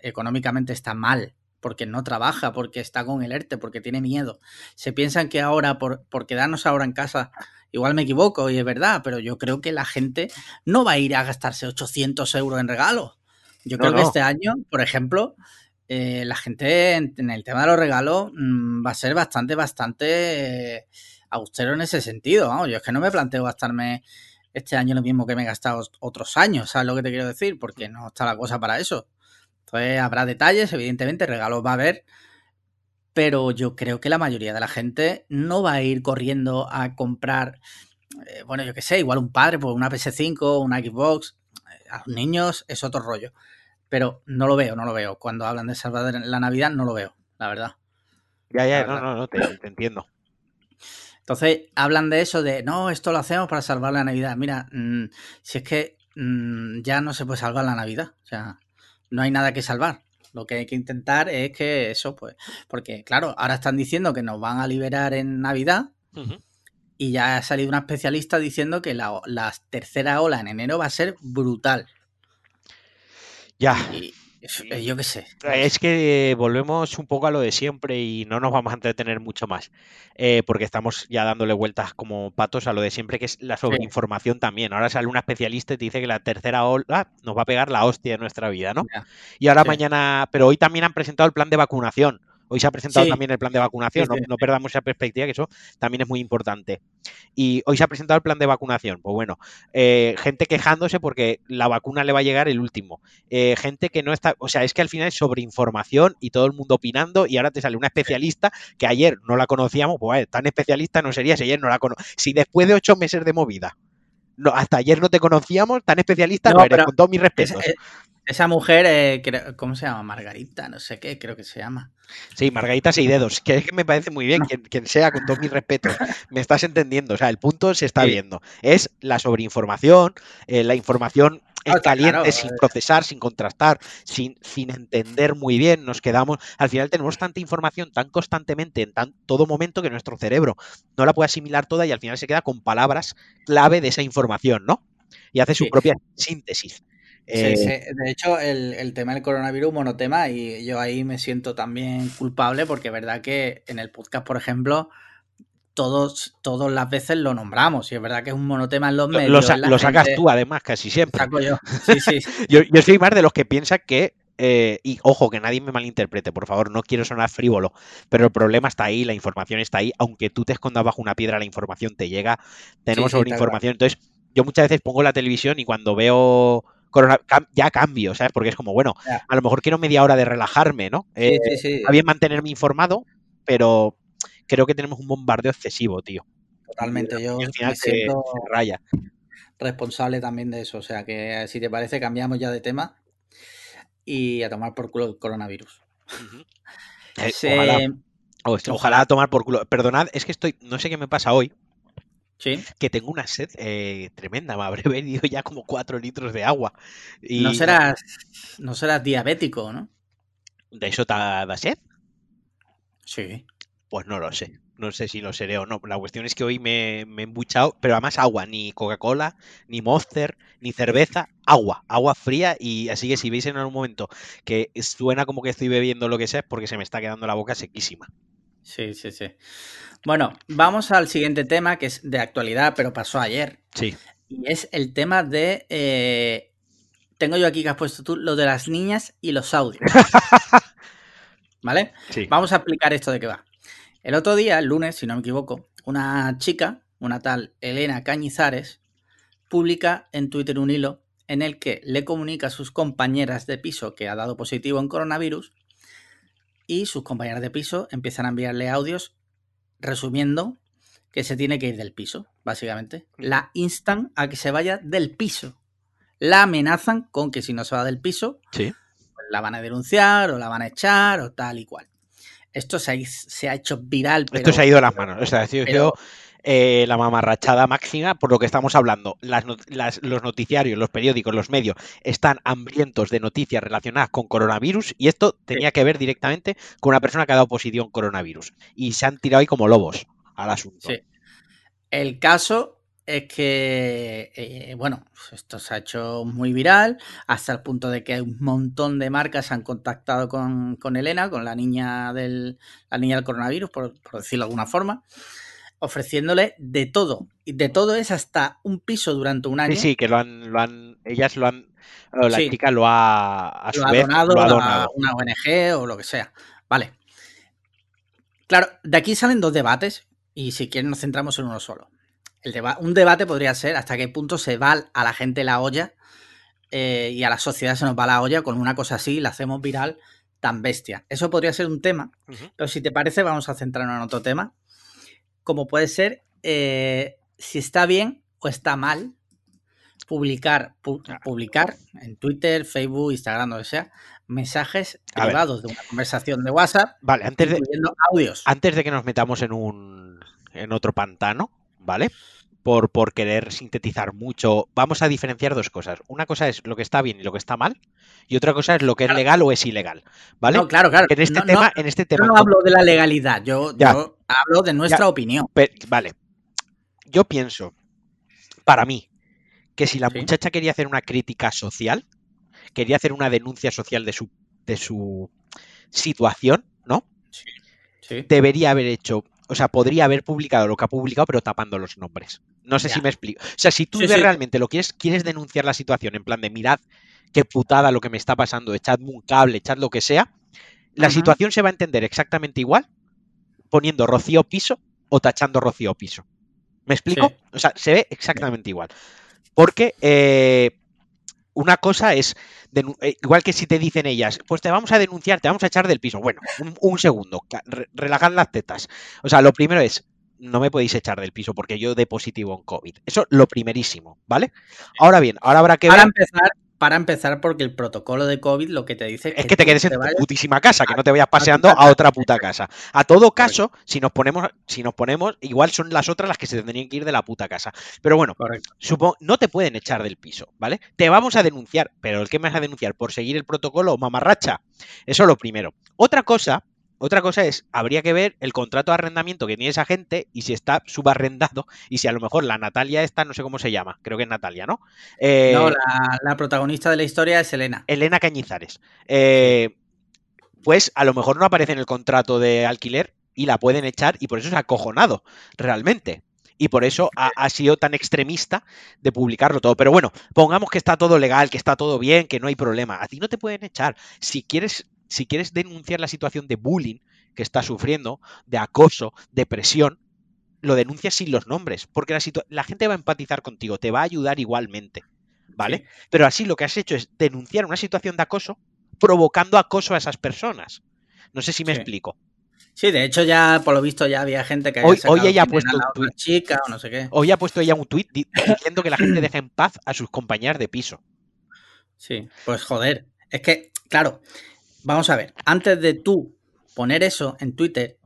económicamente está mal, porque no trabaja, porque está con el ERTE, porque tiene miedo. Se piensan que ahora, por, por quedarnos ahora en casa, igual me equivoco y es verdad, pero yo creo que la gente no va a ir a gastarse 800 euros en regalos. Yo No, creo que este año, por ejemplo, eh, la gente en, en el tema de los regalos mm, va a ser bastante, bastante eh, austero en ese sentido. Vamos, yo es que no me planteo gastarme este año lo mismo que me he gastado otros años, ¿sabes lo que te quiero decir? Porque no está la cosa para eso. Entonces habrá detalles, evidentemente, regalos va a haber, pero yo creo que la mayoría de la gente no va a ir corriendo a comprar, eh, bueno, yo qué sé, igual un padre por una PS5, una Xbox, eh, a los niños es otro rollo, pero no lo veo, no lo veo. Cuando hablan de salvar la Navidad, no lo veo, la verdad. Ya, ya, no, no, no, te, te entiendo. Entonces hablan de eso, de no, esto lo hacemos para salvar la Navidad. Mira, mm, si es que mm, ya no se puede salvar la Navidad, o sea, no hay nada que salvar. Lo que hay que intentar es que eso, pues, porque claro, ahora están diciendo que nos van a liberar en Navidad y ya ha salido una especialista diciendo que la, la tercera ola en enero va a ser brutal. Ya. Y eh, yo qué sé. Es que volvemos un poco a lo de siempre y no nos vamos a entretener mucho más, eh, porque estamos ya dándole vueltas como patos a lo de siempre, que es la sobreinformación también. Ahora sale una especialista y te dice que la tercera ola nos va a pegar la hostia de nuestra vida, ¿no? Ya. Y ahora Sí. mañana, pero hoy también han presentado el plan de vacunación. Hoy se ha presentado Sí. también el plan de vacunación, Sí, no, sí, no sí. perdamos esa perspectiva, que eso también es muy importante. Y hoy se ha presentado el plan de vacunación. Pues bueno, eh, gente quejándose porque la vacuna le va a llegar el último. Eh, gente que no está, o sea, es que al final es sobre información y todo el mundo opinando y ahora te sale una especialista que ayer no la conocíamos, pues vale, tan especialista no sería si ayer no la cono Si después de ocho meses de movida, no, hasta ayer no te conocíamos, tan especialista no, No, eres, con todos mis respetos. Esa mujer, eh, creo- ¿cómo se llama? Margarita, no sé qué, creo que se llama. Sí, Margarita Seis Dedos, que es que me parece muy bien, quien, quien sea, con todos mis respetos, (laughs) me estás entendiendo, o sea, el punto se está Sí. viendo, es la sobreinformación, eh, la información es caliente, claro, sin eh. procesar, sin contrastar, sin, sin entender muy bien, nos quedamos, al final tenemos tanta información tan constantemente, en tan, todo momento, que nuestro cerebro no la puede asimilar toda y al final se queda con palabras clave de esa información, ¿no? Y hace su Sí. propia síntesis. Sí, sí. De hecho, el, el, tema del coronavirus, monotema, y yo ahí me siento también culpable porque es verdad que en el podcast, por ejemplo, todos, todas las veces lo nombramos. Y es verdad que es un monotema en los medios. Lo, sa lo sacas tú, además, casi siempre. Saco yo. (laughs) Sí, sí. yo, yo, soy más de los que piensan que. Eh, y ojo, que nadie me malinterprete, por favor, no quiero sonar frívolo, pero el problema está ahí, la información está ahí, aunque tú te escondas bajo una piedra, la información te llega, tenemos sí, sí, información. Entonces, yo muchas veces pongo la televisión y cuando veo corona, ya cambio, ¿sabes? Porque es como, bueno, ya. a lo mejor quiero media hora de relajarme, ¿no? Sí, eh, sí, sí. Está bien mantenerme informado, pero creo que tenemos un bombardeo excesivo, tío. Totalmente, yo me siento raya. responsable también de eso. O sea que si te parece, cambiamos ya de tema y a tomar por culo el coronavirus. Uh (laughs) -huh. eh, Se... ojalá, oh, ojalá tomar por culo. Perdonad, es que estoy, no sé qué me pasa hoy. Sí. Que tengo una sed eh, tremenda, me habré (laughs) bebido ya como 4 litros de agua. Y... No serás, no serás diabético, ¿no? ¿De eso te da sed? Sí. Pues no lo sé. No sé si lo seré o no. La cuestión es que hoy me, me he embuchado, pero además agua, ni Coca-Cola, ni Monster, ni cerveza, agua, agua fría. Y así que si veis en algún momento que suena como que estoy bebiendo lo que sea, es porque se me está quedando la boca sequísima. Sí, sí, sí. Bueno, vamos al siguiente tema que es de actualidad, pero pasó ayer. Sí. Y es el tema de. Eh, tengo yo aquí que has puesto tú lo de las niñas y los audios. (laughs) ¿Vale? Sí. Vamos a explicar esto de qué va. El otro día, el lunes, si no me equivoco, una chica, una tal Elena Cañizares, publica en Twitter un hilo en el que le comunica a sus compañeras de piso que ha dado positivo en coronavirus y sus compañeras de piso empiezan a enviarle audios resumiendo que se tiene que ir del piso, básicamente. La instan a que se vaya del piso. La amenazan con que si no se va del piso, sí. pues la van a denunciar o la van a echar o tal y cual. Esto se ha, se ha hecho viral. Pero, Esto se ha ido a las manos. O sea, pero, eh, la mamarrachada máxima por lo que estamos hablando. Las, las, los noticiarios, los periódicos, los medios están hambrientos de noticias relacionadas con coronavirus y esto tenía que ver directamente con una persona que ha dado posición coronavirus. Y se han tirado ahí como lobos al asunto. Sí. El caso es que, eh, bueno, esto se ha hecho muy viral hasta el punto de que un montón de marcas han contactado con, con Elena, con la niña del, la niña del coronavirus, por, por decirlo de alguna forma ofreciéndole de todo. Y de todo es hasta un piso durante un año. Sí, sí, que lo han, lo han ellas lo han, la sí. chica lo ha, a lo ha vez, donado, lo ha donado. a una ONG o lo que sea. Vale. Claro, de aquí salen dos debates y si quieren nos centramos en uno solo. El deba un debate podría ser hasta qué punto se va a la gente la olla eh, y a la sociedad se nos va la olla con una cosa así, la hacemos viral tan bestia. Eso podría ser un tema, uh -huh. pero si te parece vamos a centrarnos en otro tema como puede ser eh, si está bien o está mal publicar, pu publicar en Twitter, Facebook, Instagram, donde sea, mensajes A privados ver. de una conversación de WhatsApp, vale, antes de, audios. Antes de que nos metamos en un en otro pantano, ¿vale? Por, por, querer sintetizar mucho, vamos a diferenciar dos cosas. Una cosa es lo que está bien y lo que está mal, y otra cosa es lo que es legal o es ilegal, ¿vale? No, claro, claro. En este no, tema, no, en este tema. Yo no hablo de la legalidad, yo, yo hablo de nuestra ya, opinión. Pero, vale. Yo pienso, para mí, que si la Sí. muchacha quería hacer una crítica social, quería hacer una denuncia social de su, de su situación, ¿no? Sí. Debería haber hecho, o sea, podría haber publicado lo que ha publicado, pero tapando los nombres. No sé Ya. si me explico. O sea, si tú Sí, de sí. realmente lo quieres, quieres denunciar la situación, en plan de mirad qué putada lo que me está pasando, echadme un cable, echad lo que sea, la situación se va a entender exactamente igual poniendo Rocío Piso o tachando Rocío Piso. ¿Me explico? Sí. O sea, se ve exactamente igual. Porque eh, una cosa es, eh, igual que si te dicen ellas, pues te vamos a denunciar, te vamos a echar del piso. Bueno, un, un segundo, re- relajad las tetas. O sea, lo primero es, no me podéis echar del piso porque yo de positivo en COVID. Eso lo primerísimo, ¿vale? Ahora bien, ahora habrá que empezar, para empezar, porque el protocolo de COVID lo que te dice Es que te quedes en tu putísima casa, que no te vayas paseando a otra puta casa. A todo caso, si nos ponemos, si nos ponemos, igual son las otras las que se tendrían que ir de la puta casa. Pero bueno, supongo, no te pueden echar del piso, ¿vale? Te vamos a denunciar, pero ¿el qué me vas a denunciar? ¿Por seguir el protocolo o mamarracha? Eso es lo primero. Otra cosa otra cosa es, habría que ver el contrato de arrendamiento que tiene esa gente y si está subarrendado y si a lo mejor la Natalia esta, no sé cómo se llama, creo que es Natalia, ¿no? Eh, no, la, protagonista de la historia es Elena. Elena Cañizares. Eh, pues a lo mejor no aparece en el contrato de alquiler y la pueden echar y por eso es acojonado, realmente. Y por eso ha, ha, sido tan extremista de publicarlo todo. Pero bueno, pongamos que está todo legal, que está todo bien, que no hay problema. A ti no te pueden echar. Si quieres si quieres denunciar la situación de bullying que estás sufriendo, de acoso, de presión, lo denuncias sin los nombres, porque la, la gente va a empatizar contigo, te va a ayudar igualmente, ¿vale? Pero así lo que has hecho es denunciar una situación de acoso provocando acoso a esas personas. No sé si me explico. Sí, de hecho ya por lo visto ya había gente que hoy, hoy ella ha puesto un tweet, chica o no sé qué. Hoy ha puesto ella un tuit diciendo que la gente deje en paz a sus compañeras de piso. Sí, pues joder, es que claro, Vamos a ver, antes de tú poner eso en Twitter,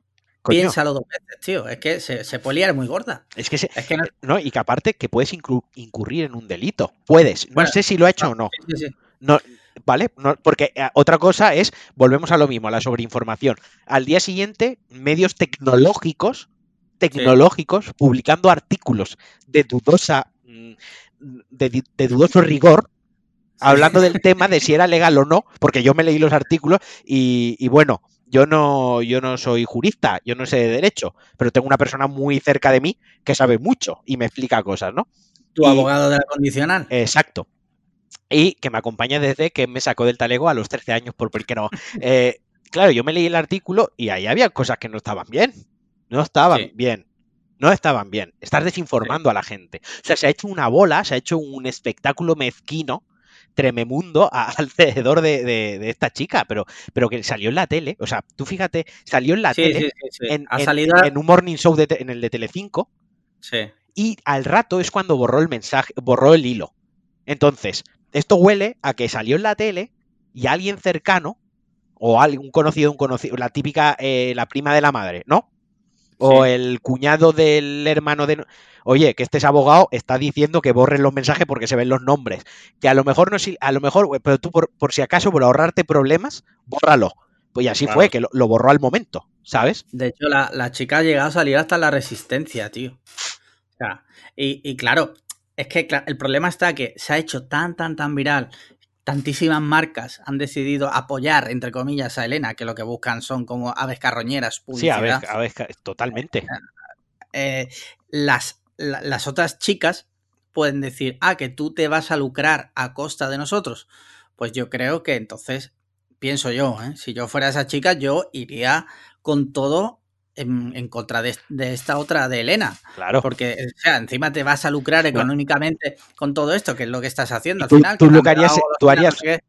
piénsalo dos veces, tío. Es que se, se puede liar muy gorda. Es que, es que no... y que aparte que puedes incurrir en un delito. Puedes. No sé si lo ha hecho o no. Sí, sí, no ¿Vale? porque eh, otra cosa es, volvemos a lo mismo, a la sobreinformación. Al día siguiente, medios tecnológicos, tecnológicos, publicando artículos de dudosa, mm, de dudoso rigor, hablando del tema de si era legal o no, porque yo me leí los artículos y, bueno, yo no, yo no soy jurista, yo no sé de derecho, pero tengo una persona muy cerca de mí que sabe mucho y me explica cosas, ¿no? Tu abogado de la condicional. Exacto. Y que me acompaña desde que me sacó del talego a los 13 años, por porque no. (laughs) Eh, claro, yo me leí el artículo y ahí había cosas que no estaban bien. No estaban bien. No estaban bien. Estás desinformando a la gente. O sea, se ha hecho una bola, se ha hecho un espectáculo mezquino trememundo (laughs) alrededor de, esta chica, pero, pero que salió en la tele. O sea, tú fíjate, salió en la tele, en, en, un morning show en el de Telecinco. Y al rato es cuando borró el mensaje, borró el hilo. Entonces, esto huele a que salió en la tele y alguien cercano, o algún conocido, un conocido, la típica, eh, la prima de la madre, ¿no? O el cuñado del hermano de oye, que este es abogado está diciendo que borren los mensajes porque se ven los nombres. Que a lo mejor no a lo mejor, pero tú por, si acaso, por ahorrarte problemas, bórralo. Pues así fue, que lo, borró al momento, ¿sabes? De hecho, la, chica ha llegado a salir hasta la resistencia, tío. O sea, y, claro, es que el problema está que se ha hecho tan, tan, tan viral tantísimas marcas han decidido apoyar, entre comillas, a Elena, que lo que buscan son como aves carroñeras. Sí, aves, aves totalmente. Eh, las las otras chicas pueden decir, ah, que tú te vas a lucrar a costa de nosotros. Pues yo creo que entonces, pienso yo, ¿eh? si yo fuera esa chica, yo iría con todo en, contra de, esta otra de Elena. Claro. Porque, o sea, encima te vas a lucrar económicamente con todo esto, que es lo que estás haciendo al final. Tú, harías,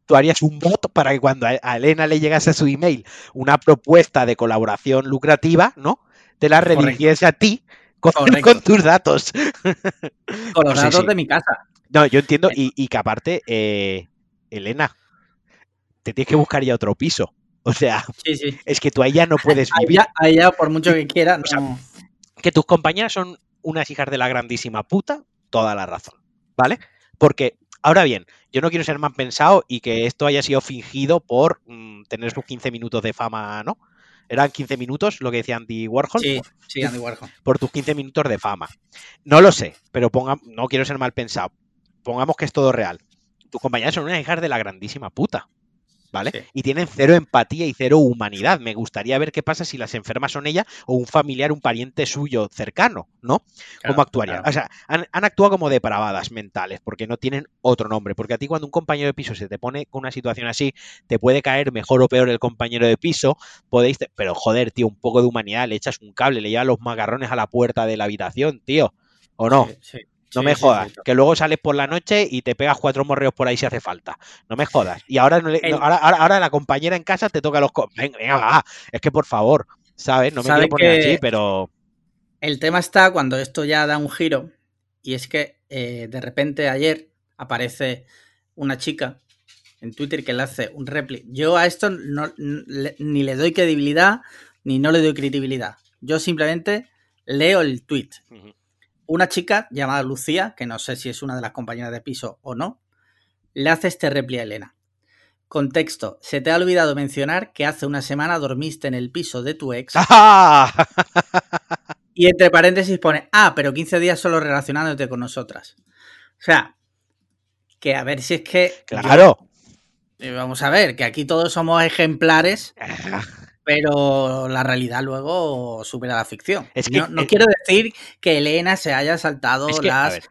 tú, harías, un voto para que cuando a Elena le llegase a su email una propuesta de colaboración lucrativa, ¿no? Te la redirigiese a ti con, (laughs) tus datos. (laughs) Con los datos de mi casa. No, yo entiendo, eh. y, que aparte, eh, Elena, te tienes que buscar ya otro piso. (laughs) O sea, es que tú ya no puedes (laughs) vivir. Ahí ya, por mucho que quieras, que tus compañeras son unas hijas de la grandísima puta, toda la razón, ¿vale? Porque, ahora bien, yo no quiero ser más pensado y que esto haya sido fingido por mm, tener sus 15 minutos de fama, ¿no? Eran 15 minutos, lo que decía Andy Warhol. Sí, sí, Andy Warhol. Por tus 15 minutos de fama. No lo sé, pero ponga, no quiero ser mal pensado. Pongamos que es todo real. Tus compañeras son unas hijas de la grandísima puta. ¿Vale? Y tienen cero empatía y cero humanidad. Me gustaría ver qué pasa si las enfermas son ella o un familiar, un pariente suyo cercano, ¿no? ¿Cómo actuarían? O sea, han, actuado como depravadas mentales porque no tienen otro nombre. Porque a ti cuando un compañero de piso se te pone con una situación así, te puede caer mejor o peor el compañero de piso, podéis... Pero joder, tío, un poco de humanidad, le echas un cable, le llevas los macarrones a la puerta de la habitación, tío. ¿O no? sí. No me jodas, que luego sales por la noche y te pegas cuatro morreos por ahí si hace falta. No me jodas. Y ahora, ahora, la compañera en casa te toca los... Venga, venga, es que por favor, ¿sabes? No me quiero poner así, pero... El tema está cuando esto ya da un giro y es que eh, de repente ayer aparece una chica en Twitter que le hace un repli. Yo a esto no, ni le doy credibilidad ni no le doy credibilidad. Yo simplemente leo el tweet una chica llamada Lucía, que no sé si es una de las compañeras de piso o no, le hace este repli a Elena. Contexto. Se te ha olvidado mencionar que hace una semana dormiste en el piso de tu ex. ¡Ah! (laughs) Y entre paréntesis pone, ah, pero 15 días solo relacionándote con nosotras. O sea, que a ver si es que... Claro. Vamos a ver, que aquí todos somos ejemplares, pero la realidad luego supera la ficción. Es que- no no quiero decir que Elena se haya saltado Es que, a las... ver,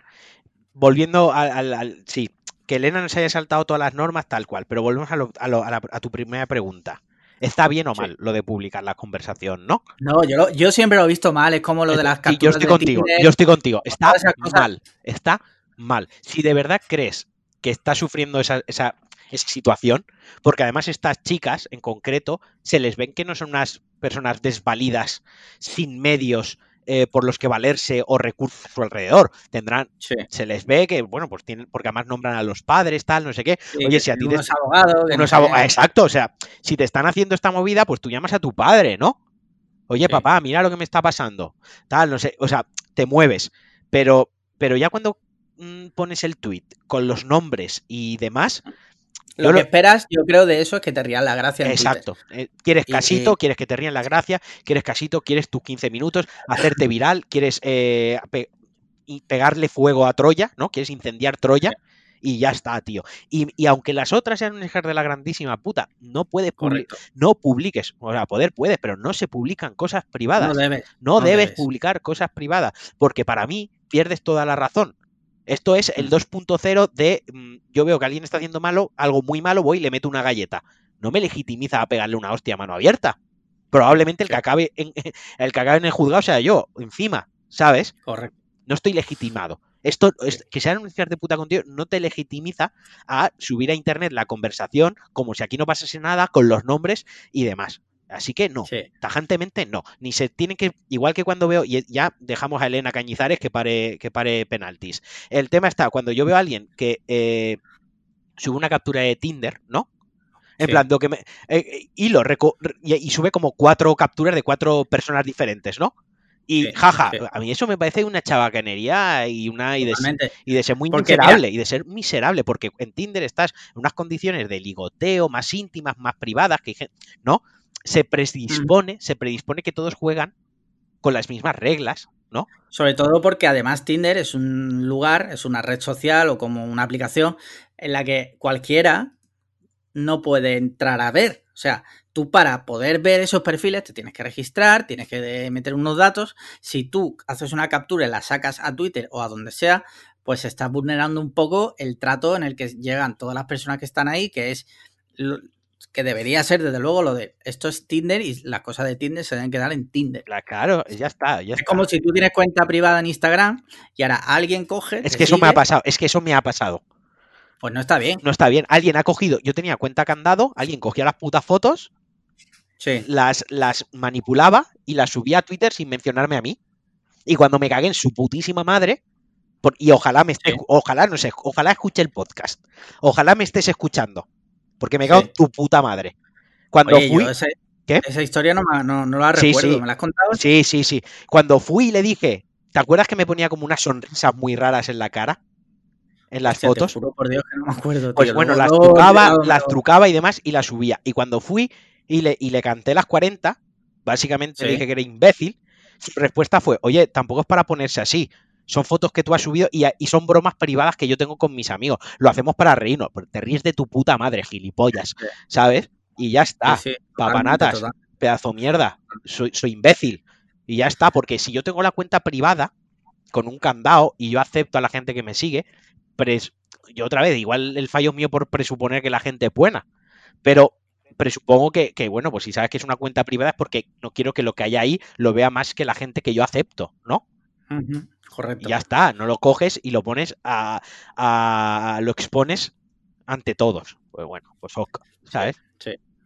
volviendo al, al- al- Sí, que Elena no se haya saltado todas las normas tal cual, pero volvemos a, lo- a lo- a la- a tu primera pregunta. ¿Está bien o Sí. mal lo de publicar la conversación, no? No, yo, lo- yo siempre lo he visto mal, es como lo de las Sí, capturas yo estoy contigo, yo estoy contigo. Está mal, está mal. Si de verdad crees que está sufriendo esa, esa, esa situación, porque además estas chicas en concreto se les ven que no son unas personas desvalidas, sin medios eh, por los que valerse o recursos a su alrededor. Tendrán, Sí, se les ve que, bueno, pues tienen, porque además nombran a los padres, tal, no sé qué. sí, Oye, si a ti te- unos abogados... que no Unos sé- abo- ah, exacto, o sea, si te están haciendo esta movida, pues tú llamas a tu padre, ¿no? Oye, Sí. papá, mira lo que me está pasando. Tal, no sé, o sea, te mueves. Pero, pero ya cuando mm, pones el tweet con los nombres y demás, Lo yo que lo- esperas, yo creo, de eso es que te rían la gracia. en exacto. eh, quieres Y- casito, quieres que te rían la gracia, quieres casito, quieres tus 15 minutos, hacerte viral, quieres eh, pe- pegarle fuego a Troya, ¿no? Quieres incendiar Troya. Y ya está, tío. Y, y aunque las otras sean un hijas de la grandísima puta, no puedes. Correcto. no publiques, o sea, poder puedes, pero no se publican cosas privadas. No No, debes. no debes debes. publicar cosas privadas, porque para mí pierdes toda la razón. Esto es el Mm. 2.0 de mm, yo veo que alguien está haciendo malo, algo muy malo, voy y le meto una galleta. No me legitimiza a pegarle una hostia a mano abierta. Probablemente el que acabe en, (laughs) el que acabe en el juzgado sea yo, encima, ¿sabes? Correcto. no estoy legitimado. Esto, es- que sean hijas de puta contigo, no te legitimiza a subir a internet la conversación como si aquí no pasase nada con los nombres y demás. Así que no, Sí. tajantemente no. Ni se tienen que, igual que cuando veo, y ya dejamos a Elena Cañizares que pare, que pare penaltis. El tema está, cuando yo veo a alguien que eh, sube una captura de Tinder, ¿no? En Sí. plan, lo que me, eh, eh, hilo, reco- y, y sube como cuatro capturas de cuatro personas diferentes, ¿no? Y Sí, jaja, sí. a mí eso me parece una chabacanería y una y de, y ser muy Porque, miserable, y de ser miserable, porque en Tinder estás en unas condiciones de ligoteo más íntimas, más privadas, que ¿no? Se predispone, se predispone que todos juegan con las mismas reglas, ¿no? Sobre todo porque además Tinder es un lugar, es una red social o como una aplicación en la que cualquiera no puede entrar a ver. O sea, tú para poder ver esos perfiles te tienes que registrar, tienes que meter unos datos. Si tú haces una captura y la sacas a Twitter o a donde sea, pues estás vulnerando un poco el trato en el que llegan todas las personas que están ahí, que es que debería ser desde luego lo de esto es Tinder y las cosas de Tinder se deben quedar en Tinder. La- Claro, ya está, ya Es está. como si tú tienes cuenta privada en Instagram y ahora alguien coge. Es que eso me ha pasado, es que eso me ha pasado. Pues no está bien. No está bien. Alguien ha cogido, yo tenía cuenta candado, alguien cogía las putas fotos, Sí. las, las manipulaba y las subía a Twitter sin mencionarme a mí. Y cuando me cagué en su putísima madre, por- y ojalá me esté, Sí. ojalá, no sé, ojalá escuche el podcast. Ojalá me estés escuchando. Porque me cago Sí. en tu puta madre. Cuando Oye, fui. yo ese- ¿Qué? esa historia no, no, no la Sí, recuerdo. sí. ¿Me la has contado? Sí, sí, sí. Cuando fui y le dije, ¿te acuerdas que me ponía como unas sonrisas muy raras en la cara? En las Hostia, te fotos. juro por Dios que no me acuerdo. Pues bueno, las trucaba, las trucaba y demás y las subía. Y cuando fui y le, y le canté las 40, básicamente le dije que era imbécil, su respuesta fue, oye, tampoco es para ponerse así. Son fotos que tú has subido y, y son bromas privadas que yo tengo con mis amigos. Lo hacemos para reírnos. pero Te ríes de tu puta madre, gilipollas. ¿Sabes? Y ya está. Sí, sí, papanatas. total. Pedazo mierda. Soy, soy imbécil. Y ya está. Porque si yo tengo la cuenta privada con un candado y yo acepto a la gente que me sigue, pres- yo otra vez, igual el fallo es mío por presuponer que la gente es buena. Pero presupongo que, que, bueno, pues si sabes que es una cuenta privada es porque no quiero que lo que haya ahí lo vea más que la gente que yo acepto, ¿no? Correcto. Y ya está, no lo coges y lo pones a, a- lo expones ante todos. Pues bueno, pues ok, ¿sabes?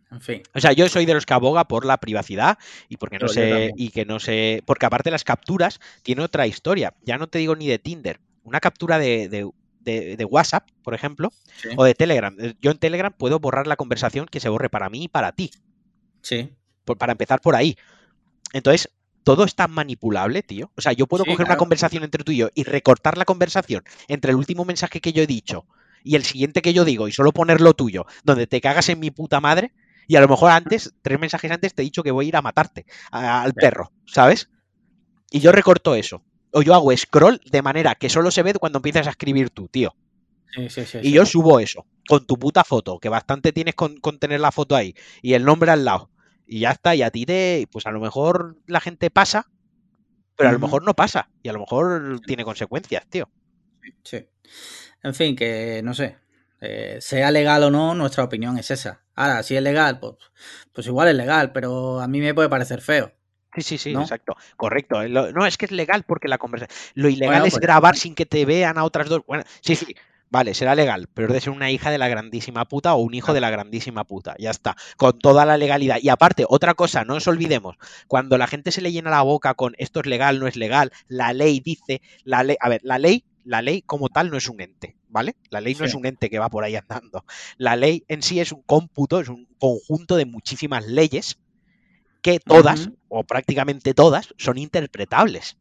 En fin. O sea, yo soy de los que aboga por la privacidad y porque no sé y que no sé, porque aparte las capturas tiene otra historia. Ya no te digo ni de Tinder, una captura de, de- de- de WhatsApp, por ejemplo, Sí. o de Telegram. Eh, Yo en Telegram puedo borrar la conversación que se borre para mí y para ti, Sí. por- para empezar por ahí. Entonces, todo es tan manipulable, tío. O sea, yo puedo Sí, coger una conversación entre tú y yo y recortar la conversación entre el último mensaje que yo he dicho y el siguiente que yo digo y solo poner lo tuyo, donde te cagas en mi puta madre, y a lo mejor antes, tres mensajes antes, te he dicho que voy a ir a matarte al perro, ¿sabes? Y yo recorto eso. O yo hago scroll de manera que solo se ve cuando empiezas a escribir tú, tío. Sí, sí, sí, Y yo subo eso, con tu puta foto, que bastante tienes con, con tener la foto ahí, y el nombre al lado. Y ya está, y a ti te, pues a lo mejor la gente pasa, pero a lo mejor no pasa, y a lo mejor tiene consecuencias, tío. Sí. En fin, que no sé. eh, sea legal o no, nuestra opinión es esa. Ahora, si es legal, pues, pues igual es legal, pero a mí me puede parecer feo. Sí, sí, sí, ¿No? exacto. Correcto. Eh, lo- no, es que es legal porque la conversación. Lo ilegal Bueno, es pues- grabar sin que te vean a otras dos. Bueno, sí, sí. Vale, será legal, pero es de ser una hija de la grandísima puta o un hijo de la grandísima puta. Ya está. Con toda la legalidad. Y aparte, otra cosa, no nos olvidemos, cuando la gente se le llena la boca con esto es legal, no es legal, la ley dice, la ley, a ver, la ley, la ley como tal no es un ente, ¿vale? La ley no Sí. es un ente que va por ahí andando. La ley en sí es un cómputo, es un conjunto de muchísimas leyes que todas, o prácticamente todas, son interpretables.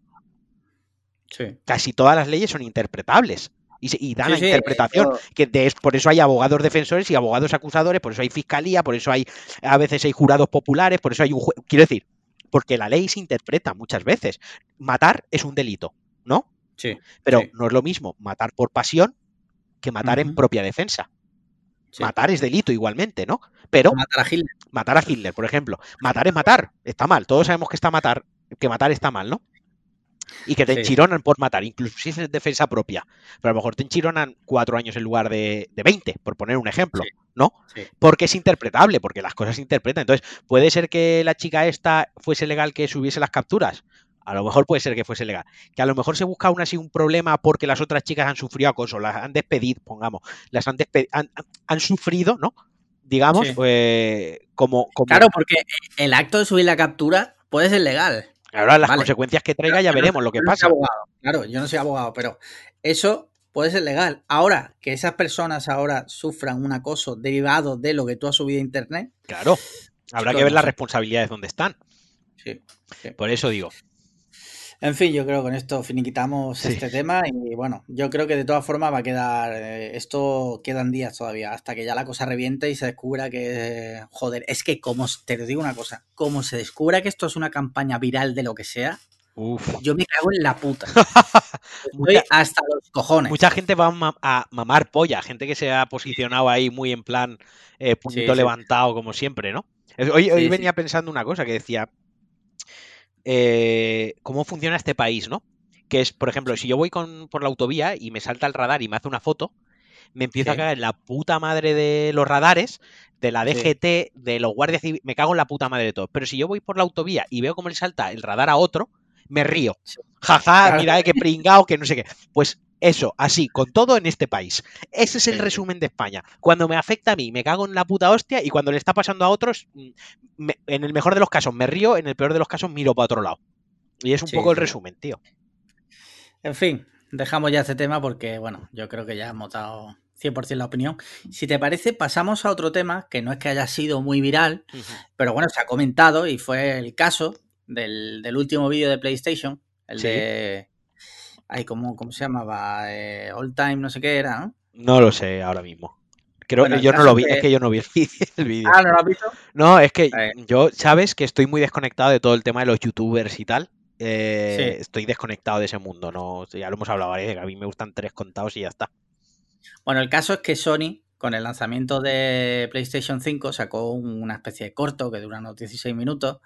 Sí. Casi todas las leyes son interpretables. Y, se- y dan Sí, a sí, interpretación. Que de- por eso hay abogados defensores y abogados acusadores, por eso hay fiscalía, por eso hay a veces hay jurados populares, por eso hay un jue- Quiero decir, porque la ley se interpreta muchas veces. Matar es un delito, ¿no? Sí. Pero Sí. no es lo mismo matar por pasión que matar en propia defensa. sí. Matar es delito igualmente, ¿no? Pero matar a Hitler. matar a Hitler, por ejemplo. Matar es matar, está mal. Todos sabemos que está matar, que matar está mal, ¿no? Y que te Sí. enchironan por matar, incluso si es en defensa propia. Pero a lo mejor te enchironan cuatro años en lugar de, de 20, por poner un ejemplo, Sí. ¿no? Sí. Porque es interpretable, porque las cosas se interpretan. Entonces, ¿puede ser que la chica esta fuese legal que subiese las capturas? A lo mejor puede ser que fuese legal. Que a lo mejor se busca aún así un problema porque las otras chicas han sufrido acoso, las han despedido, pongamos, las han despedido, han, han- han sufrido, ¿no? Digamos, Sí. eh, como, como Claro, porque el acto de subir la captura puede ser legal. Ahora las vale. consecuencias que traiga ya Yo no- veremos lo que no pasa. abogado, claro, yo no soy abogado, pero eso puede ser legal. Ahora, que esas personas ahora sufran un acoso derivado de lo que tú has subido a internet, Claro. Habrá que ver las responsabilidades donde están. sí. Por eso digo. En fin, yo creo que con esto finiquitamos Sí. este tema y bueno, yo creo que de todas formas va a quedar, eh, esto quedan días todavía hasta que ya la cosa reviente y se descubra que, joder, es que como, te digo una cosa, como se descubra que esto es una campaña viral de lo que sea, Uf. yo me cago en la puta. (laughs) Estoy hasta los cojones. Mucha gente va a, ma- a mamar polla, gente que se ha posicionado ahí muy en plan eh, Sí, sí. levantado, como siempre, ¿no? Hoy, venía pensando una cosa que decía, eh, ¿cómo funciona este país, no? Que es, por ejemplo, si yo voy con, por la autovía y me salta el radar y me hace una foto, me empiezo a cagar en la puta madre de los radares, de la Sí. DGT, de los guardias civiles, me cago en la puta madre de todo. Pero si yo voy por la autovía y veo cómo le salta el radar a otro, me río. Jaja, Claro. mira, eh, qué pringao, que no sé qué. Pues eso, así, con todo en este país. Ese es el resumen de España. Cuando me afecta a mí, me cago en la puta hostia y cuando le está pasando a otros, mm, me- en el mejor de los casos me río, en el peor de los casos miro para otro lado. Y es un Sí, poco el resumen, tío. En fin, dejamos ya este tema porque, bueno, yo creo que ya hemos dado 100% la opinión. Si te parece, pasamos a otro tema que no es que haya sido muy viral, pero bueno, se ha comentado y fue el caso del, del último vídeo de PlayStation, el Sí. de... Ay, ¿cómo, ¿Cómo se llamaba? Eh, All Time, no sé qué era, ¿no? No lo sé ahora mismo. Creo Bueno, que yo no lo vi, es que- es que yo no vi (laughs) el vídeo. Ah, ¿no lo has visto? No, es que yo, sabes que estoy muy desconectado de todo el tema de los youtubers y tal. Eh, Sí. Estoy desconectado de ese mundo, no, ya lo hemos hablado varias veces, que a mí me gustan tres contados y ya está. Bueno, el caso es que Sony, con el lanzamiento de PlayStation 5, sacó una especie de corto que dura unos 16 minutos,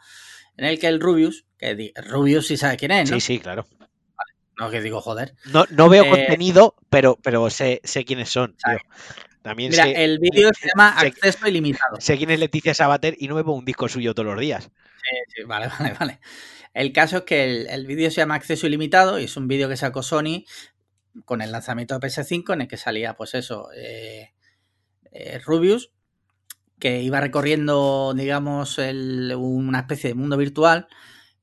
en el que el Rubius, que Rubius sí sabe quién es, ¿no? Sí, sí, claro. No, que digo, joder. No, no veo Eh, contenido, pero, pero sé, sé quiénes son. También Mira, sé, el vídeo se llama sé- Acceso Ilimitado. sé quién es Leticia Sabater y no me pongo un disco suyo todos los días. Sí, sí, vale, (laughs) vale, vale. El caso es que el, el vídeo se llama Acceso Ilimitado y es un vídeo que sacó Sony con el lanzamiento de PS5 en el que salía, pues eso, eh, eh, Rubius, que iba recorriendo, digamos, el- una especie de mundo virtual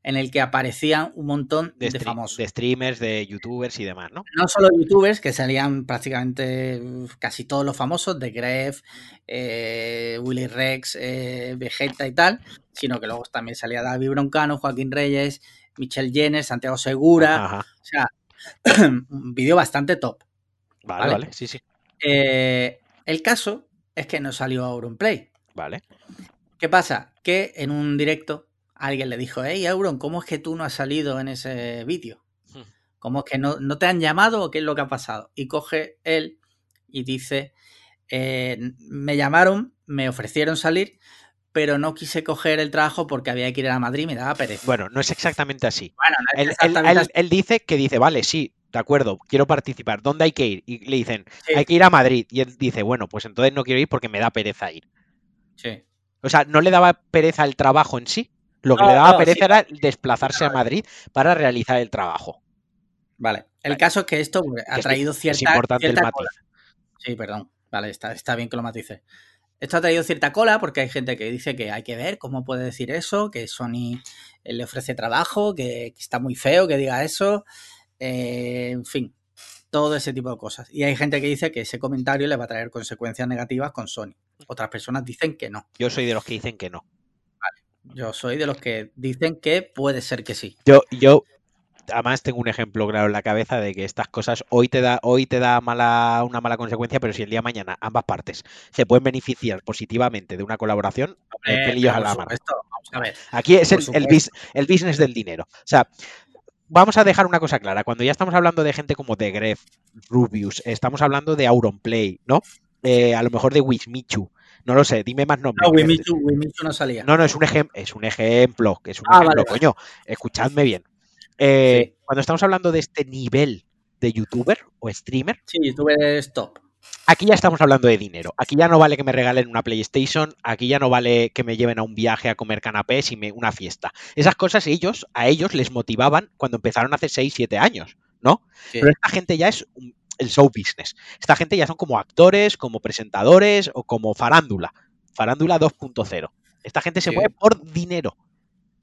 en el que aparecían un montón De, famosos. de streamers, de youtubers y demás, ¿no? No solo youtubers, que salían prácticamente casi todos los famosos, de Gref, eh, Willy Rex, eh, Vegeta y tal, sino que luego también salía David Broncano, Joaquín Reyes, Michelle Jenner, Santiago Segura, Ajá. o sea, (clears throat) un vídeo bastante top. Vale, Vale. vale, sí, sí. Eh, el caso es que no salió Auronplay. Vale. ¿Qué pasa? Que en un directo alguien le dijo, hey Auron, ¿cómo es que tú no has salido en ese vídeo? Hmm. ¿Cómo es que no, no, te han llamado o qué es lo que ha pasado? Y coge él y dice, eh, me llamaron, me ofrecieron salir, pero no quise coger el trabajo porque había que ir a Madrid y me daba pereza. Bueno, no es exactamente así. Bueno, no es Él, él- dice que dice, vale, sí, de acuerdo, quiero participar. ¿Dónde hay que ir? Y le dicen, Sí. hay que ir a Madrid. Y él dice, bueno, pues entonces no quiero ir porque me da pereza ir. Sí. O sea, no le daba pereza el trabajo en sí. Lo que No, le daba no, pereza sí. era desplazarse a Madrid para realizar el trabajo. Vale. El caso es que esto ha es- traído Es cierta, importante el cierta matiz. Sí, perdón. Vale, está, está bien que lo matices. Esto ha traído cierta cola porque hay gente que dice que hay que ver cómo puede decir eso, que Sony eh, le ofrece trabajo, que, que está muy feo que diga eso, eh, en fin, todo ese tipo de cosas. Y hay gente que dice que ese comentario le va a traer consecuencias negativas con Sony. Otras personas dicen que no. Yo soy de los que dicen que no. Yo soy de los que dicen que puede ser que sí. Yo, yo además tengo un ejemplo claro en la cabeza de que estas cosas hoy te da, hoy te da mala, una mala consecuencia, pero si el día de mañana ambas partes se pueden beneficiar positivamente de una colaboración, Eh, pelillos a la mano. Aquí es el, el business del dinero. O sea, vamos a dejar una cosa clara. Cuando ya estamos hablando de gente como The Gref, Rubius, estamos hablando de Auronplay, ¿no? Eh, a lo mejor de Wismichu. No lo sé, dime más nombres. No, Wimichu, Wimichu no salía. No, no, es un, ejem- es un ejemplo, que es un Ah, ejemplo, vale, vale. coño. Escuchadme bien. Eh, Sí. Cuando estamos hablando de este nivel de youtuber o streamer, Sí, YouTube es top. aquí ya estamos hablando de dinero. Aquí ya no vale que me regalen una PlayStation, aquí ya no vale que me lleven a un viaje a comer canapés y me, una fiesta. Esas cosas ellos, a ellos les motivaban cuando empezaron hace 6, 7 años, ¿no? Sí. Pero esta gente ya es un- el show business. Esta gente ya son como actores, como presentadores o como farándula. Farándula 2.0. Esta gente se Sí. mueve por dinero.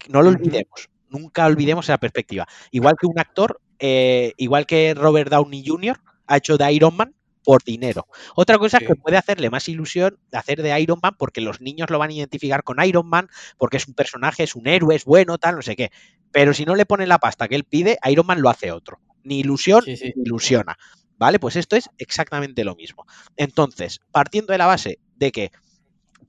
No lo olvidemos. Nunca olvidemos esa perspectiva. Igual que un actor, eh, igual que Robert Downey Jr. ha hecho de Iron Man por dinero. Otra cosa Sí. es que puede hacerle más ilusión hacer de Iron Man porque los niños lo van a identificar con Iron Man, porque es un personaje, es un héroe, es bueno, tal, no sé qué. Pero si no le ponen la pasta que él pide, Iron Man lo hace otro. Ni ilusión, sí. ni ilusiona. ¿Vale? Pues esto es exactamente lo mismo. Entonces, partiendo de la base de que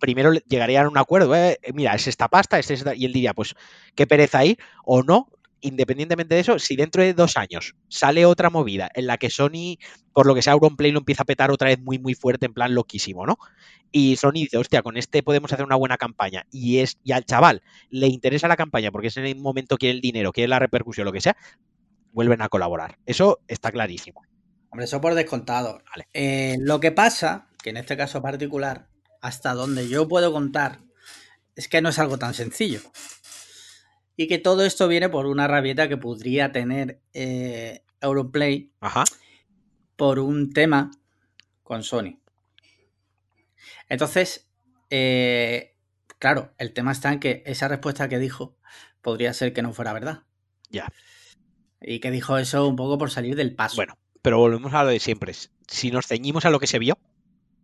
primero le- llegarían a un acuerdo, eh, mira, es esta pasta, es esta, y él diría, pues, qué pereza ir, o no, independientemente de eso, si dentro de dos años sale otra movida en la que Sony, por lo que sea, Auronplay lo empieza a petar otra vez muy, muy fuerte, en plan loquísimo, ¿no? Y Sony dice, hostia, con este podemos hacer una buena campaña. Y es, y al chaval le interesa la campaña porque ese en el momento quiere el dinero, quiere la repercusión, lo que sea, vuelven a colaborar. Eso está clarísimo. Hombre, eso por descontado. Vale. Eh, lo que pasa, que en este caso particular, hasta donde yo puedo contar, es que no es algo tan sencillo. Y que todo esto viene por una rabieta que podría tener eh, Europlay Ajá. por un tema con Sony. Entonces, eh, claro, el tema está en que esa respuesta que dijo podría ser que no fuera verdad. Ya. Y que dijo eso un poco por salir del paso. Bueno, pero volvemos a lo de siempre. Si nos ceñimos a lo que se vio,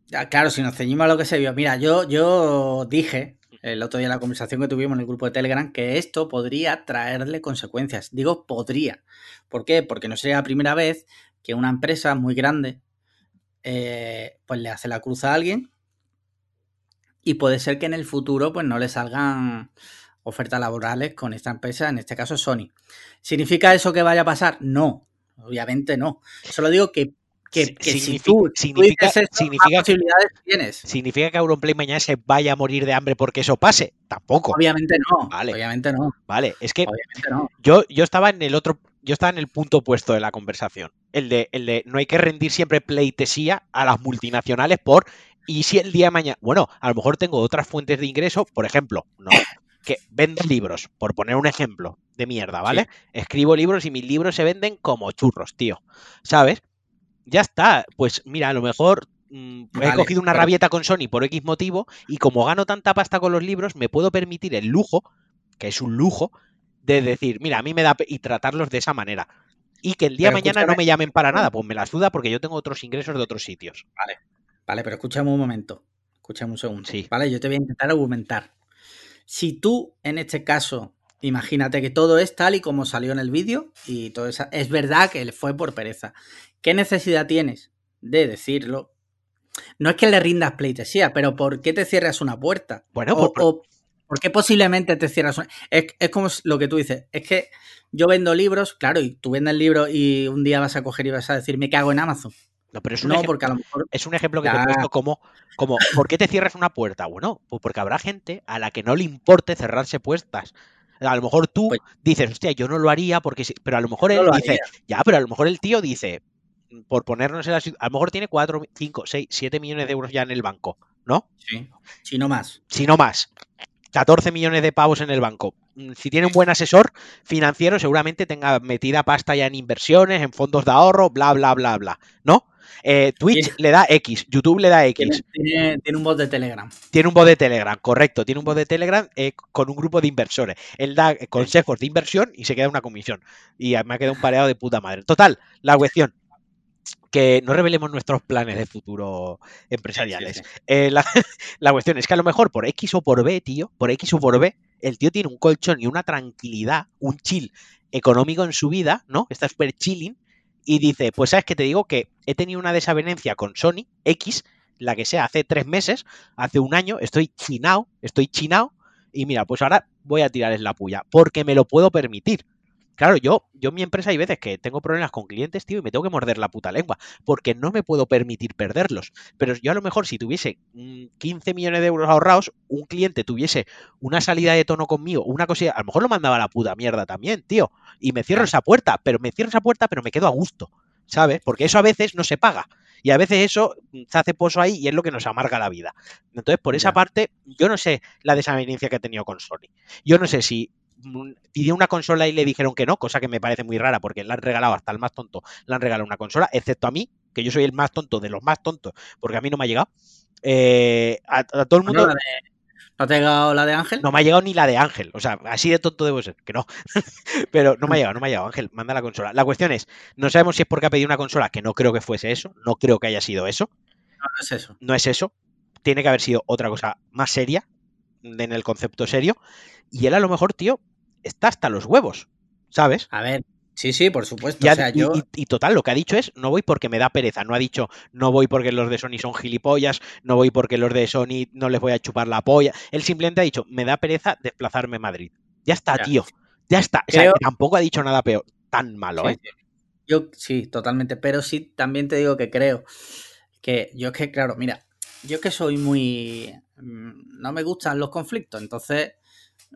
Ya, Claro, si nos ceñimos a lo que se vio. Mira, yo, yo dije el otro día en la conversación que tuvimos en el grupo de Telegram que esto podría traerle consecuencias. Digo podría. ¿Por qué? Porque no sería la primera vez que una empresa muy grande eh, pues le hace la cruz a alguien y puede ser que en el futuro pues no le salgan ofertas laborales con esta empresa, en este caso Sony. ¿Significa eso que vaya a pasar? No, obviamente no. Solo digo que, que, Si- que si significa- tú, significa- significa- posibilidades tienes. ¿significa que Auronplay mañana se vaya a morir de hambre porque eso pase? Tampoco. Obviamente no. Vale. Obviamente no. Vale, es que no. yo, yo estaba en el otro, yo estaba en el punto opuesto de la conversación. El de, el de no hay que rendir siempre pleitesía a las multinacionales por y si el día de mañana, bueno, a lo mejor tengo otras fuentes de ingreso, por ejemplo, no, que vendo libros, por poner un ejemplo de mierda, ¿vale? Escribo libros y mis libros se venden como churros, tío. ¿Sabes? Ya está. Pues mira, a lo mejor mm, he Vale, cogido una pero- rabieta con Sony por X motivo y como gano tanta pasta con los libros, me puedo permitir el lujo, que es un lujo, de decir, mira, a mí me da y tratarlos de esa manera. Y que el día de mañana no me llamen para nada, pues me la suda porque yo tengo otros ingresos de otros sitios. Vale, pero escúchame un momento. Escúchame un segundo. Sí. Vale, yo te voy a intentar argumentar. Si tú, en este caso, imagínate que todo es tal y como salió en el vídeo y todo eso, es verdad que fue por pereza. ¿Qué necesidad tienes de decirlo no es que le rindas pleitesía, pero ¿por qué te cierras una puerta? Bueno, o, por- o ¿por qué posiblemente te cierras una... Es, es como lo que tú dices, es que yo vendo libros, claro, y tú vendes libros y un día vas a coger y vas a decir, me cago en Amazon. No, pero es un, No, porque a lo mejor... es un ejemplo que te he puesto como, como, ¿por qué te cierras una puerta? Bueno, pues porque habrá gente a la que no le importe cerrarse puertas. A lo mejor tú Pues- dices, hostia, yo no lo haría porque sí, pero a lo mejor No él lo dice, haría. ya, pero a lo mejor el tío dice, por ponernos en la a lo mejor tiene 4, 5, 6, 7 millones de euros ya en el banco, ¿no? Sí. Si no más. Si no más. 14 millones de pavos en el banco. Mm, Si tiene un buen asesor financiero, seguramente tenga metida pasta ya en inversiones, en fondos de ahorro, bla, bla, bla, bla. ¿No? Eh, Twitch Tiene- le da X, YouTube le da X. tiene- tiene un bot de Telegram. Tiene un bot de Telegram, correcto. Tiene un bot de Telegram eh, con un grupo de inversores. Él da consejos de inversión y se queda una comisión. Y me ha quedado un pareado de puta madre. Total, la cuestión. Que no revelemos nuestros planes de futuro empresariales. Sí, sí. Eh, la, (laughs) la cuestión es que a lo mejor por X o por B, tío, por X o por B, el tío tiene un colchón y una tranquilidad, un chill económico en su vida, ¿no? Está súper chilling y dice, pues sabes que te digo que he tenido una desavenencia con Sony X, la que sea, hace tres meses, hace un año, estoy chinao, estoy chinao y mira, pues ahora voy a tirarles la puya, porque me lo puedo permitir. Claro, yo, yo en mi empresa hay veces que tengo problemas con clientes, tío, y me tengo que morder la puta lengua, porque no me puedo permitir perderlos. Pero yo a lo mejor si tuviese mm, 15 millones de euros ahorrados, un cliente tuviese una salida de tono conmigo, una cosilla, a lo mejor lo mandaba a la puta mierda también, tío. Y me cierro esa puerta, pero me cierro esa puerta, pero me quedo a gusto, ¿sabes? Porque eso a veces no se paga. Y a veces eso mm, se hace pozo ahí y es lo que nos amarga la vida. Entonces, por esa Ya. parte, yo no sé la desavenencia que ha tenido con Sony. Yo no sé si mm, pidió una consola y le dijeron que no, cosa que me parece muy rara porque le han regalado hasta el más tonto, le han regalado una consola, excepto a mí, que yo soy el más tonto de los más tontos, porque a mí no me ha llegado. Eh, a, a todo el mundo ¿No te ha llegado la de Ángel? no me ha llegado ni la de Ángel, o sea, así de tonto debo ser, que no. (laughs) Pero no me ha llegado, no me ha llegado, Ángel, manda la consola. La cuestión es, no sabemos si es porque ha pedido una consola, que no creo que fuese eso, no creo que haya sido eso, No, no es eso. no es eso, tiene que haber sido otra cosa más seria, en el concepto serio, y él a lo mejor, tío, está hasta los huevos, ¿sabes? A ver, sí, sí, por supuesto. Ya- o sea, y, yo... y- y total, lo que ha dicho es, no voy porque me da pereza, no ha dicho, no voy porque los de Sony son gilipollas, no voy porque los de Sony no les voy a chupar la polla, él simplemente ha dicho, me da pereza desplazarme a Madrid. Ya está, Ya. tío, ya está. O sea, que tampoco ha dicho nada peor, tan malo, Sí, ¿eh? Yo sí, totalmente. Pero sí, también te digo que creo que yo es que, claro, mira, yo es que soy muy. mm, No me gustan los conflictos, entonces.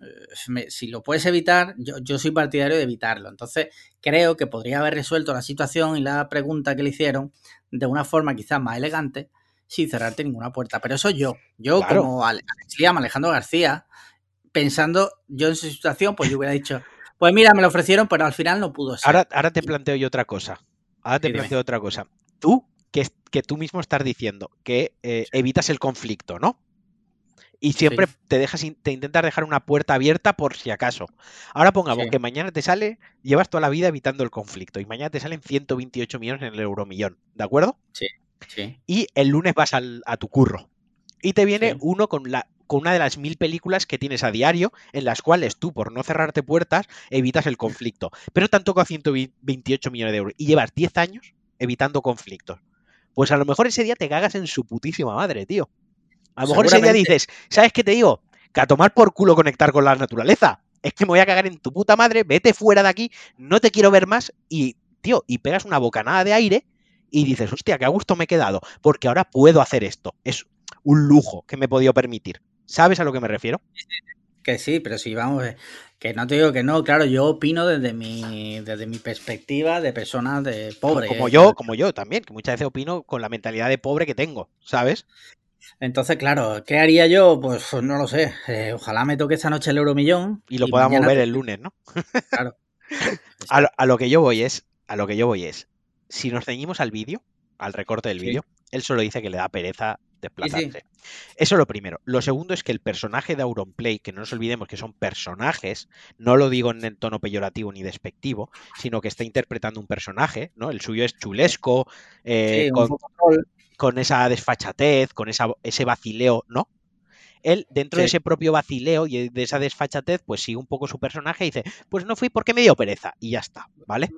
Eh, me- si lo puedes evitar, yo, yo soy partidario de evitarlo. Entonces, creo que podría haber resuelto la situación y la pregunta que le hicieron de una forma quizás más elegante, sin cerrarte ninguna puerta. Pero eso yo, yo Claro. como Ale- Alex Liam, Alejandro García, pensando yo en su situación, pues yo hubiera dicho, pues mira, me lo ofrecieron, pero al final no pudo ser. Ahora, ahora te planteo yo otra cosa. Ahora te dime. planteo otra cosa. Tú, que, que tú mismo estás diciendo que eh, evitas el conflicto, ¿no? Y siempre te dejas, te intentas dejar una puerta abierta por si acaso. Ahora pongamos Sí. que mañana te sale, llevas toda la vida evitando el conflicto y mañana te salen 128 millones en el euromillón, ¿de acuerdo? Sí. Y el lunes vas al- a tu curro. Y te viene Sí. uno con, la, con una de las mil películas que tienes a diario, en las cuales tú, por no cerrarte puertas, evitas el conflicto. Pero te han tocado 128 millones de euros y llevas 10 años evitando conflictos. Pues a lo mejor ese día te cagas en su putísima madre, tío. A lo mejor ese día dices, ¿sabes qué te digo? Que a tomar por culo conectar con la naturaleza. Es que me voy a cagar en tu puta madre, vete fuera de aquí, no te quiero ver más y, tío, y pegas una bocanada de aire y dices, hostia, qué a gusto me he quedado, porque ahora puedo hacer esto. Es un lujo que me he podido permitir. ¿Sabes a lo que me refiero? Que sí, pero sí, vamos, eh, que no te digo que no, claro, yo opino desde mi, desde mi perspectiva de persona de pobre. como eh, yo, como yo también, que muchas veces opino con la mentalidad de pobre que tengo, ¿sabes? Entonces, claro, ¿qué haría yo? Pues no lo sé. eh, ojalá me toque esta noche el euromillón. Y lo podamos ver te- el lunes, ¿no? (laughs) Claro. (laughs) A lo, a lo que yo voy es, a lo que yo voy es, si nos ceñimos al vídeo, al recorte del Sí. vídeo, él solo dice que le da pereza desplazarse. Sí, Eso lo primero. Lo segundo es que el personaje de Auronplay, que no nos olvidemos que son personajes, no lo digo en el tono peyorativo ni despectivo, sino que está interpretando un personaje, ¿no? El suyo es chulesco, eh, Sí, con, esa desfachatez, con esa, ese vacileo, ¿no? Él, dentro de ese propio vacileo y de esa desfachatez, pues sigue un poco su personaje y dice, pues no fui porque me dio pereza, y ya está, ¿vale?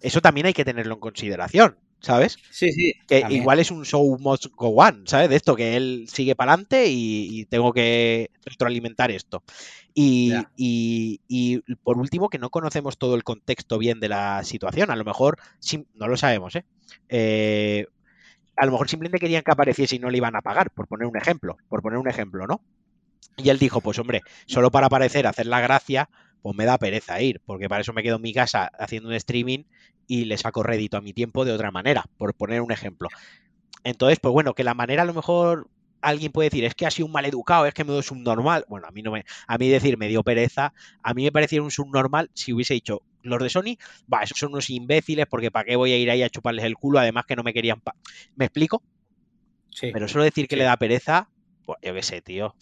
Eso también hay que tenerlo en consideración, ¿sabes? Sí, sí. Que también. igual es un show must go on, ¿sabes? De esto, que él sigue para adelante y, y tengo que retroalimentar esto. Y, y- y por último, que no conocemos todo el contexto bien de la situación. A lo mejor, no lo sabemos, ¿eh? Eh, a lo mejor simplemente querían que apareciese y no le iban a pagar, por poner un ejemplo, por poner un ejemplo, ¿no? Y él dijo, pues hombre, solo para aparecer, hacer la gracia, pues me da pereza ir, porque para eso me quedo en mi casa haciendo un streaming y le saco rédito a mi tiempo de otra manera, por poner un ejemplo. Entonces, pues bueno, que la manera a lo mejor alguien puede decir, es que ha sido un maleducado, es que me dio subnormal. Bueno, a mí no me, a mí decir me dio pereza, a mí me parecía un subnormal si hubiese dicho, los de Sony, va, esos son unos imbéciles, porque para qué voy a ir ahí a chuparles el culo, además que no me querían. pa-". ¿Me explico? Sí. Pero solo decir que Sí. le da pereza, pues yo qué sé, tío.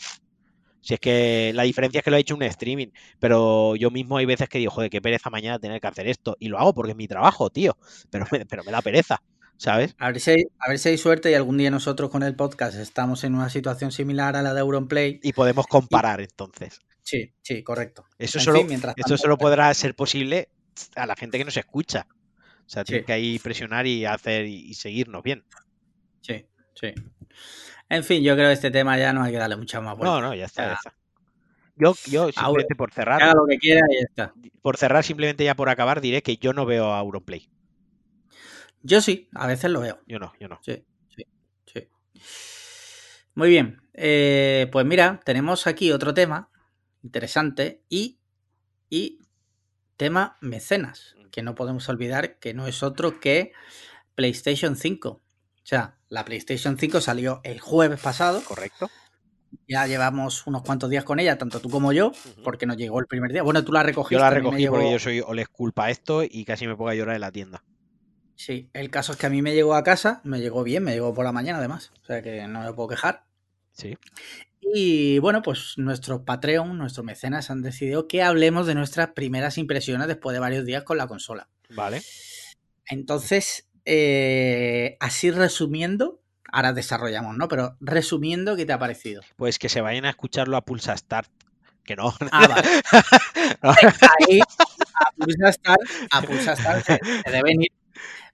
Si es que la diferencia es que lo ha hecho un streaming, pero yo mismo hay veces que digo, joder, qué pereza mañana tener que hacer esto. Y lo hago porque es mi trabajo, tío. Pero me, pero me da pereza, ¿sabes? A ver, si hay, a ver si hay suerte y algún día nosotros con el podcast estamos en una situación similar a la de Auronplay. Y podemos comparar entonces. Sí, sí, correcto. Eso En solo, fin, mientras tanto, solo podrá ser posible a la gente que nos escucha. O sea, tiene Sí. que ahí presionar y hacer y y seguirnos bien. Sí, sí. En fin, yo creo que este tema ya no hay que darle mucha más vuelta. No, no, ya está, ya está. Yo, yo simplemente por cerrar, haga lo que quiera y ya está. por cerrar, simplemente ya por acabar, diré que yo no veo a Auronplay. Yo sí, a veces lo veo. Yo no, yo no. Sí, sí, sí. Muy bien. Eh, pues mira, tenemos aquí otro tema interesante y, y tema mecenas, que no podemos olvidar que no es otro que PlayStation 5. O sea, la PlayStation 5 salió el jueves pasado. ¿Correcto? Ya llevamos unos cuantos días con ella, tanto tú como yo, porque nos llegó el primer día. Bueno, tú la recogiste. Yo la recogí porque yo soy old school para esto y casi me pongo a llorar en la tienda. Sí, el caso es que a mí me llegó a casa, me llegó bien, me llegó por la mañana además. O sea que no me puedo quejar. Sí. Y bueno, pues nuestros Patreon, nuestros mecenas han decidido que hablemos de nuestras primeras impresiones después de varios días con la consola. Vale. Entonces, eh, así resumiendo, ahora desarrollamos, ¿no? Pero resumiendo, ¿qué te ha parecido? Pues que se vayan a escucharlo a Pulsa Start. Que no. Ah, vale. (laughs) Ahí, a Pulsa Start, a Pulsa Start se, se deben ir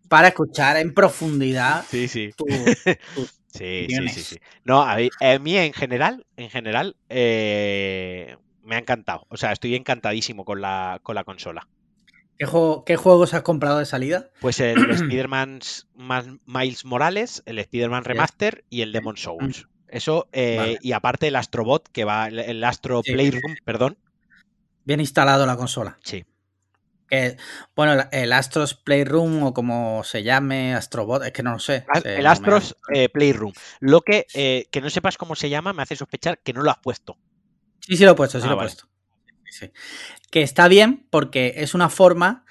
para escuchar en profundidad sí, sí. tu, (laughs) Sí, sí, sí, sí. No, a mí, a mí en general, en general, eh, me ha encantado. O sea, estoy encantadísimo con la, con la consola. ¿Qué, juego- ¿Qué juegos has comprado de salida? Pues el (clears throat) Spider-Man Miles Morales, el Spider-Man. Remaster y el Demon Souls. Eso, eh, Vale. y aparte el Astrobot, que va, el- Astro Sí. Playroom, perdón. Bien instalado la consola. Sí, bueno, el- Astros Playroom o como se llame, Astrobot, es que no lo sé. A- Se- el Astros eh, Playroom. Lo que, eh, que no sepas cómo se llama me hace sospechar que no lo has puesto. Sí, sí lo he puesto, sí Ah, lo he puesto. Sí, sí. Que está bien porque es una forma,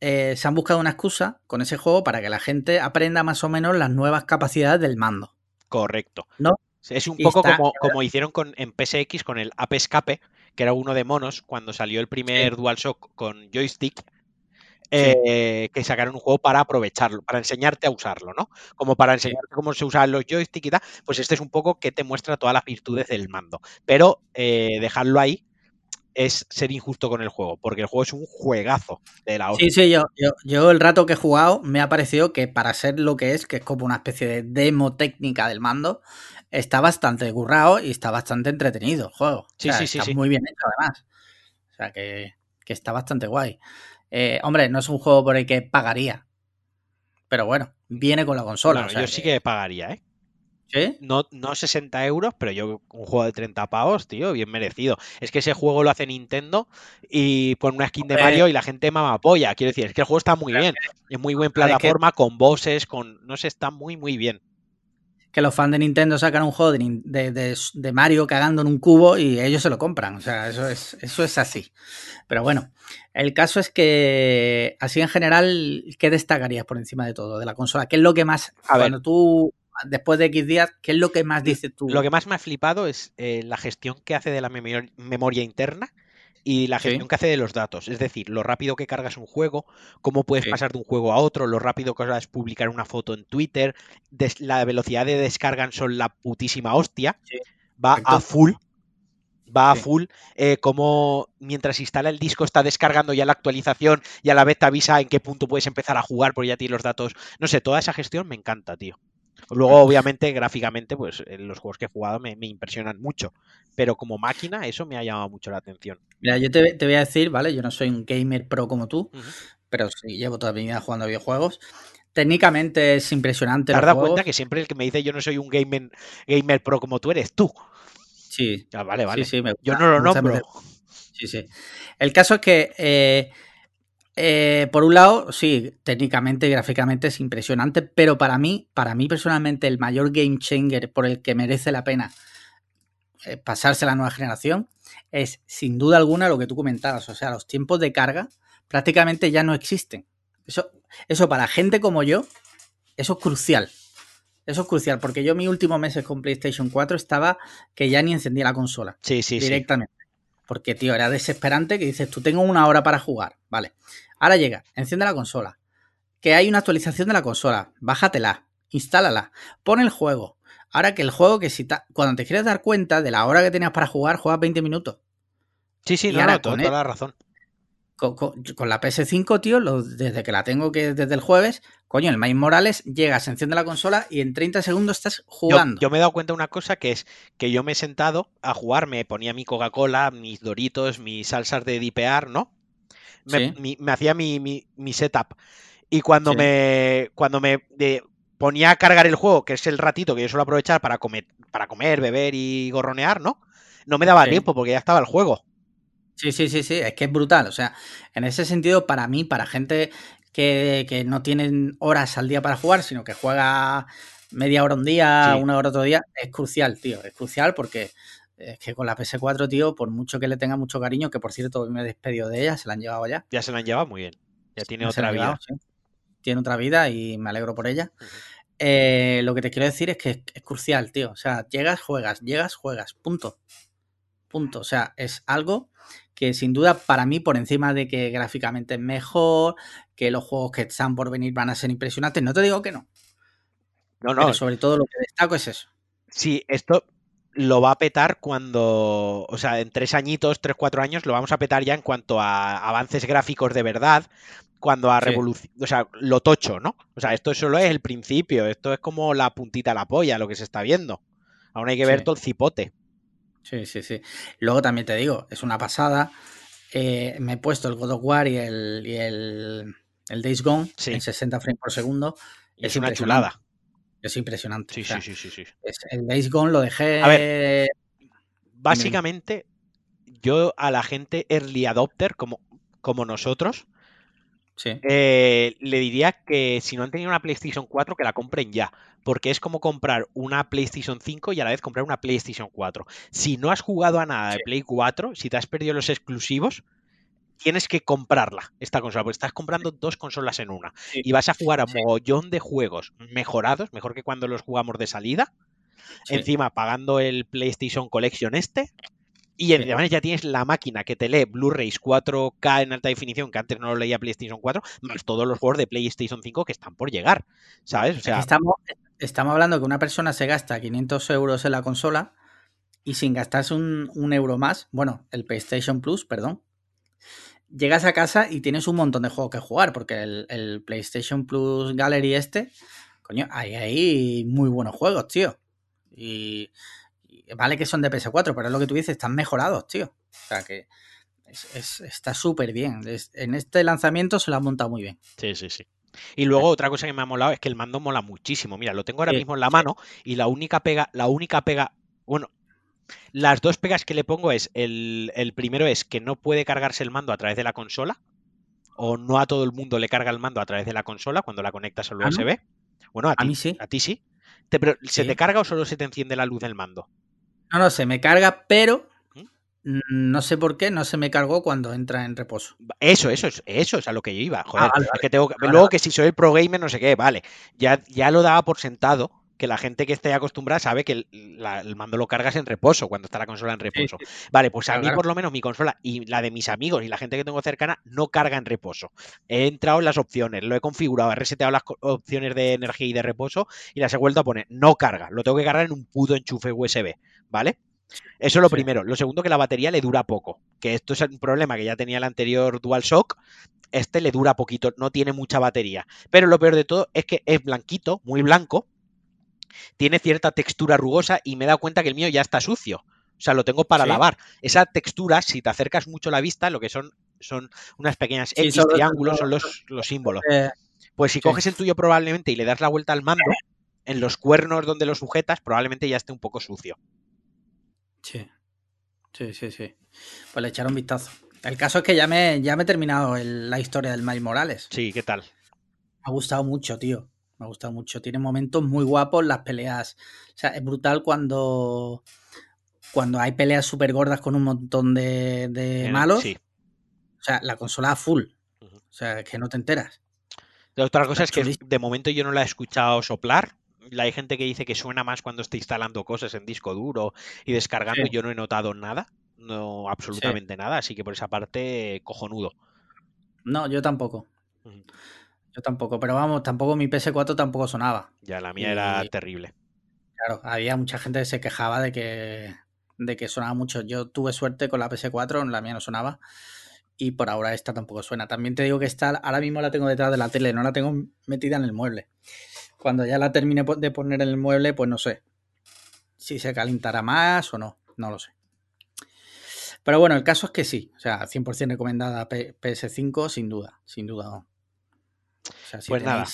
eh, se han buscado una excusa con ese juego para que la gente aprenda más o menos las nuevas capacidades del mando. Correcto. ¿No? Es un Y poco está- como, como hicieron con, en PSX con el Ape Escape, que era uno de monos, cuando salió el primer DualShock con joystick, eh, que sacaron un juego para aprovecharlo, para enseñarte a usarlo, ¿no? Como para enseñarte cómo se usan los joysticks y tal, pues este es un poco que te muestra todas las virtudes del mando. Pero eh, dejarlo ahí es ser injusto con el juego, porque el juego es un juegazo de la hostia. Sí, sí, yo, yo, yo el rato que he jugado me ha parecido que para ser lo que es, que es como una especie de demo técnica del mando, está bastante currado y está bastante entretenido el juego. O Sí, sea, sí, sí, está sí. muy bien hecho además. O sea, que, que está bastante guay. Eh, hombre, no es un juego por el que pagaría. Pero bueno, viene con la consola. Bueno, o sea yo sí que pagaría, ¿eh? ¿Sí? No, no 60 euros, pero yo un juego de 30 pavos, tío, bien merecido. Es que ese juego lo hace Nintendo y pone una skin de. Mario y la gente mama polla. Quiero decir, es que el juego está muy bien. Es muy buen plataforma, con bosses, con. No sé, está muy, muy bien. Que los fans de Nintendo sacan un juego de, de- de- de Mario cagando en un cubo y ellos se lo compran. O sea, eso es, eso es así. Pero bueno, el caso es que, así en general, ¿qué destacarías por encima de todo de la consola? ¿Qué es lo que más, A ver. cuando tú, después de X días, qué es lo que más dices tú? Lo que más me ha flipado es eh, la gestión que hace de la memor- memoria interna y la Sí. gestión que hace de los datos. Es decir, lo rápido que cargas un juego, cómo puedes Sí. pasar de un juego a otro, lo rápido que puedes publicar una foto en Twitter, des- la velocidad de descarga son la putísima hostia. Sí, Va a full. va a Sí. full, eh, como mientras instala el disco está descargando ya la actualización y a la vez te avisa en qué punto puedes empezar a jugar porque ya tienes los datos. No sé, toda esa gestión me encanta, tío. Luego, obviamente, gráficamente, pues eh, los juegos que he jugado me, me impresionan mucho. Pero como máquina, eso me ha llamado mucho la atención. Mira, yo te, te voy a decir, ¿vale? Yo no soy un gamer pro como tú, pero sí llevo toda mi vida jugando a videojuegos. Técnicamente es impresionante. ¿Te has dado juegos. cuenta que siempre el que me dice yo no soy un gamer, gamer pro como tú eres tú? Sí, Ah, vale, vale. sí, sí, me Yo no lo nombro. Sí, sí. El caso es que, eh, eh, por un lado, sí, técnicamente y gráficamente es impresionante, pero para mí, para mí personalmente, el mayor game changer por el que merece la pena eh, pasarse a la nueva generación es, sin duda alguna, lo que tú comentabas. O sea, los tiempos de carga prácticamente ya no existen. Eso, eso para gente como yo, eso es crucial. Eso es crucial, porque yo mis últimos meses con PlayStation 4 estaba que ya ni encendía la consola Sí, sí, sí. directamente. Porque, tío, era desesperante que dices, tú tengo una hora para jugar. Vale. Ahora llega, enciende la consola. Que hay una actualización de la consola. Bájatela, instálala, pon el juego. Ahora que el juego que si ta- cuando te quieres dar cuenta de la hora que tenías para jugar, juegas 20 minutos. Sí, sí, Y no, ahora no, toda, con toda la razón. Con, con- con la PS5, tío, lo- desde que la tengo que desde el jueves, coño, el Miles Morales llega, se enciende la consola y en 30 segundos estás Yo, jugando. yo me he dado cuenta de una cosa que es que yo me he sentado a jugar, me ponía mi Coca-Cola, mis Doritos, mis salsas de dipear, ¿no? Me, mi- me hacía mi, mi- mi setup. Y cuando me cuando me de- ponía a cargar el juego, que es el ratito que yo suelo aprovechar para comer, para comer, beber y gorronear, ¿no? No me daba tiempo porque ya estaba el juego. Sí, sí, sí, sí, es que es brutal. O sea, en ese sentido, para mí, para gente que, que no tienen horas al día para jugar, sino que juega media hora un día, Sí. una hora otro día, es crucial, tío. Es crucial porque es que con la PS4, tío, por mucho que le tenga mucho cariño, que por cierto me he despedido de ella, se la han llevado ya. Ya se la han llevado muy bien. Ya tiene No otra vida. llevado, sí. Tiene otra vida y me alegro por ella. Eh, lo que te quiero decir es que es, es crucial, tío. O sea, llegas, juegas, llegas, juegas. Punto. Punto. O sea, es algo que sin duda para mí, por encima de que gráficamente es mejor, que los juegos que están por venir van a ser impresionantes, no te digo que no. No, no, Pero sobre todo lo que destaco es eso. Sí, esto lo va a petar cuando, o sea, en tres añitos, tres, cuatro años, lo vamos a petar ya en cuanto a avances gráficos de verdad, cuando a Sí. revolución, o sea, lo tocho, ¿no? O sea, esto solo es el principio, esto es como la puntita a la polla, lo que se está viendo. Aún hay que ver Sí. todo el cipote. Sí, sí, sí. Luego también te digo, es una pasada. Eh, me he puesto el God of War y el, y el, el Days Gone Sí. en 60 frames por segundo. Es es una chulada. Es impresionante. Sí, o sea, sí, sí, sí, sí. es- el Days Gone lo dejé. A ver. Básicamente, yo a la gente early adopter, como, como nosotros, Sí. Eh, le diría que si no han tenido una PlayStation 4, que la compren ya. Porque es como comprar una PlayStation 5 y a la vez comprar una PlayStation 4. Si no has jugado a nada de Sí. Play 4, si te has perdido los exclusivos, tienes que comprarla, esta consola, porque estás comprando dos consolas en una. Sí. Y vas a jugar a Sí. mogollón de juegos mejorados, mejor que cuando los jugamos de salida. Sí. Encima pagando el PlayStation Collection este. Y además ya tienes la máquina que te lee Blu-rays 4K en alta definición, que antes no lo leía PlayStation 4, más todos los juegos de PlayStation 5 que están por llegar. ¿Sabes? O sea, estamos, estamos hablando que una persona se gasta 500 euros en la consola y sin gastarse un, un euro más, bueno, el PlayStation Plus, perdón, llegas a casa y tienes un montón de juegos que jugar, porque el, el PlayStation Plus Gallery este, coño, hay ahí muy buenos juegos, tío. Y, y vale que son de PS4, pero es lo que tú dices, están mejorados, tío. O sea que es- es- está súper bien. Es- en este lanzamiento se lo han montado muy bien. Sí, sí, sí. Y luego otra cosa que me ha molado es que el mando mola muchísimo. Mira, lo tengo ahora Sí, mismo en la mano y la única pega, la única pega, bueno, las dos pegas que le pongo es el, el primero es que no puede cargarse el mando a través de la consola o no a todo el mundo le carga el mando a través de la consola cuando la conectas al ¿Ah, no? USB. Bueno, a, A ti, mí sí. a ti sí. Te- pero, ¿Se Sí. te carga o solo se te enciende la luz del mando? No, no, se me carga, pero ¿Mm? no sé por qué no se me cargó cuando entra en reposo. Eso, eso, es- eso es a lo que yo iba. Joder, Ah, vale, es que tengo que- Vale, luego vale. que si soy el pro gamer, no sé qué, vale. Ya, ya lo daba por sentado que la gente que esté acostumbrada sabe que el, la- el mando lo cargas en reposo, cuando está la consola en reposo. Vale, pues a Claro, mí claro. por lo menos mi consola y la de mis amigos y la gente que tengo cercana no carga en reposo. He entrado en las opciones, lo he configurado, he reseteado las opciones de energía y de reposo y las he vuelto a poner. No carga, lo tengo que cargar en un puto enchufe USB, ¿vale? Eso es lo Sí. primero. Lo segundo, que la batería le dura poco. Que esto es un problema que ya tenía el anterior DualShock. Este le dura poquito, no tiene mucha batería. Pero lo peor de todo es que es blanquito, muy blanco. Tiene cierta textura rugosa y me he dado cuenta que el mío ya está sucio. O sea, lo tengo para Sí. lavar. Esa textura, si te acercas mucho la vista, lo que son son unas pequeñas X triángulos, son los, los símbolos. Eh, Pues si Sí. coges el tuyo probablemente y le das la vuelta al mando, en los cuernos donde lo sujetas, probablemente ya esté un poco sucio. sí. Sí, sí, sí. Pues le echaré un vistazo. El caso es que ya me, ya me he terminado el- la historia del Miles Morales. Sí, ¿qué tal? Me ha gustado mucho, tío. Me ha gustado mucho. Tiene momentos muy guapos las peleas. O sea, es brutal cuando. Cuando hay peleas súper gordas con un montón de, de En- malos. Sí. O sea, la consola full. O sea, es que no te enteras. La otra cosa es que de momento yo no la he escuchado soplar. La- Hay gente que dice que suena más cuando está instalando cosas en disco duro y descargando. Sí. Yo no he notado nada, no absolutamente nada, así que por esa parte cojonudo. No, yo tampoco. Yo tampoco. Pero vamos, tampoco mi PS4 tampoco sonaba. Ya la mía era terrible. Claro, había mucha gente que se quejaba de que, de que sonaba mucho. Yo tuve suerte con la PS4, la mía no sonaba. Y por ahora esta tampoco suena. También te digo que esta ahora mismo la tengo detrás de la tele, no la tengo metida en el mueble. Cuando ya la termine de poner en el mueble, pues no sé si se calentará más o no, no lo sé. Pero bueno, el caso es que sí, o sea, 100% recomendada P- PS5, sin duda, sin duda. O sea, si Pues nada,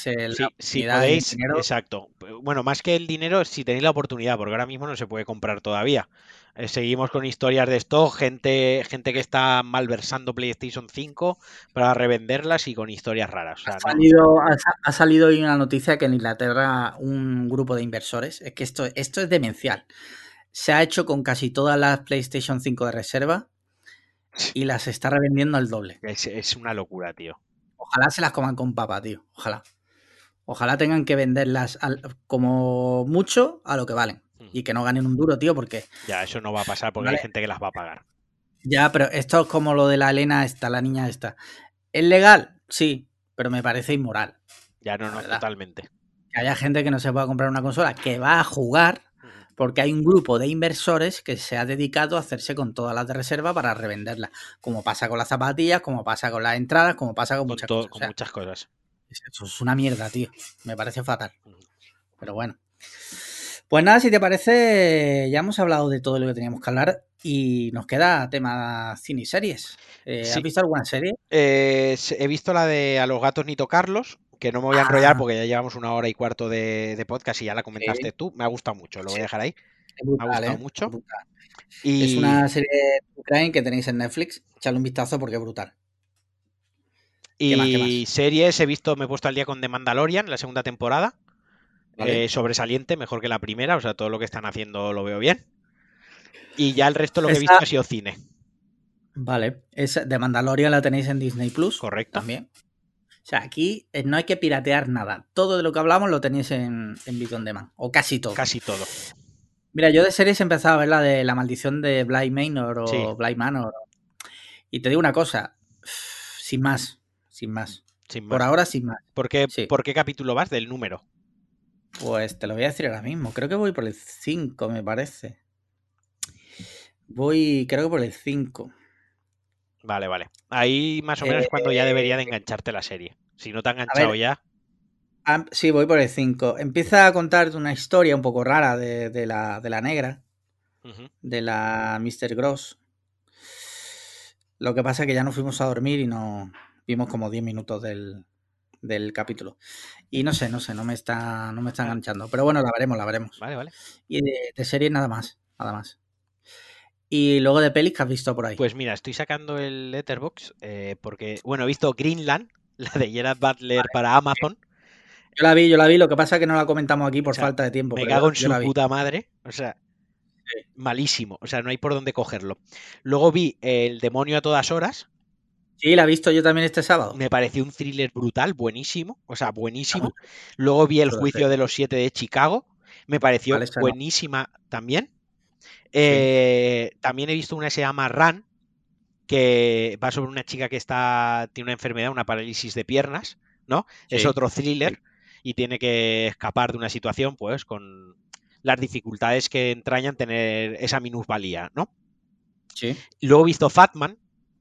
Si, podéis, dinero, exacto. Bueno, más que el dinero, si tenéis la oportunidad, porque ahora mismo no se puede comprar todavía. Eh, seguimos con historias de esto, gente, gente que está malversando PlayStation 5 para revenderlas y con historias raras. O sea, Ha no- salido, ha, sa- ha salido hoy una noticia que en Inglaterra un grupo de inversores, es que esto, esto es demencial, se ha hecho con casi todas las PlayStation 5 de reserva y las está revendiendo al doble. es, es una locura, tío. Ojalá se las coman con papa, tío. Ojalá. Ojalá tengan que venderlas al- como mucho a lo que valen. Y que no ganen un duro, tío, porque Ya, eso no va a pasar porque Vale. hay gente que las va a pagar. ya, pero esto es como lo de la Elena esta, la niña esta. ¿Es legal? Sí, pero me parece inmoral. Ya no, no, verdad. totalmente. que haya gente que no se pueda comprar una consola, que va a jugar, porque hay un grupo de inversores que se ha dedicado a hacerse con todas las de reserva para revenderlas. Como pasa con las zapatillas, como pasa con las entradas, como pasa con, muchas todo- cosas. O con sea, muchas cosas. Eso es una mierda, tío. Me parece fatal. Ujú. Pero bueno. Pues nada, si te parece, ya hemos hablado de todo lo que teníamos que hablar y nos queda tema cine y series. Eh, Sí. ¿Has visto alguna serie? Eh, he visto la de A los gatos ni tocarlos, que no me voy a enrollar Ah. porque ya llevamos una hora y cuarto de, de podcast y ya la comentaste Sí. tú. Me ha gustado mucho, lo voy a dejar ahí. Es brutal, gustado ¿eh? mucho. Brutal. Y Es una serie de Ukraine que tenéis en Netflix. Echadle un vistazo porque es brutal. ¿Qué más, qué y series he visto, me he puesto al día con The Mandalorian, la segunda temporada. ¿vale? Eh, sobresaliente, mejor que la primera, o sea, todo lo que están haciendo lo veo bien. Y ya el resto lo que he visto ha sido cine, Vale, es de Mandalorian la tenéis en Disney Plus. correcto. También. O sea, aquí eh, no hay que piratear nada. Todo de lo que hablamos lo tenéis en, en On Demand. O casi todo. Casi todo. Mira, yo de series he empezado a ver la de La Maldición de Bly Manor o Sí. Bly Manor. Y te digo una cosa. Sin más. Sin más. Sin Por ahora, sin más. ¿Por qué, Sí. por qué capítulo vas del número? Pues te lo voy a decir ahora mismo. Creo que voy por el 5, me parece. Voy, creo que por el 5. Vale, vale. Ahí más o menos es cuando ya debería de Eh, engancharte la serie. Si no te ha enganchado ver, ya, sí, voy por el 5. Empieza a contarte una historia un poco rara de, de la, de la negra, de la Mr. Gross. Lo que pasa es que ya nos fuimos a dormir y no vimos como 10 minutos del, del capítulo. Y no sé, no sé, no me está, no me está enganchando. Pero bueno, la veremos, la veremos. vale, vale. Y de, de serie nada más, nada más. Y luego de pelis que has visto por ahí. Pues mira, estoy sacando el Letterbox porque, bueno, he visto Greenland, (laughs) la de Gerard Butler para Amazon. Yo la vi, yo la vi, lo que pasa es que no la comentamos aquí por O sea, falta de tiempo. Me cago en su puta madre. O sea, malísimo. O sea, no hay por dónde cogerlo. Luego vi El demonio a todas horas. Sí, la he visto yo también este sábado. Me pareció un thriller brutal, buenísimo. O sea, buenísimo. Luego vi El juicio de los siete de Chicago. Me pareció Vale, esa no. buenísima también. Eh, También he visto una que se llama Run, que va sobre una chica que está tiene una enfermedad, una parálisis de piernas, ¿no? Es otro thriller y tiene que escapar de una situación, pues, con las dificultades que entrañan tener esa minusvalía, ¿no? Sí. Luego he visto Fatman,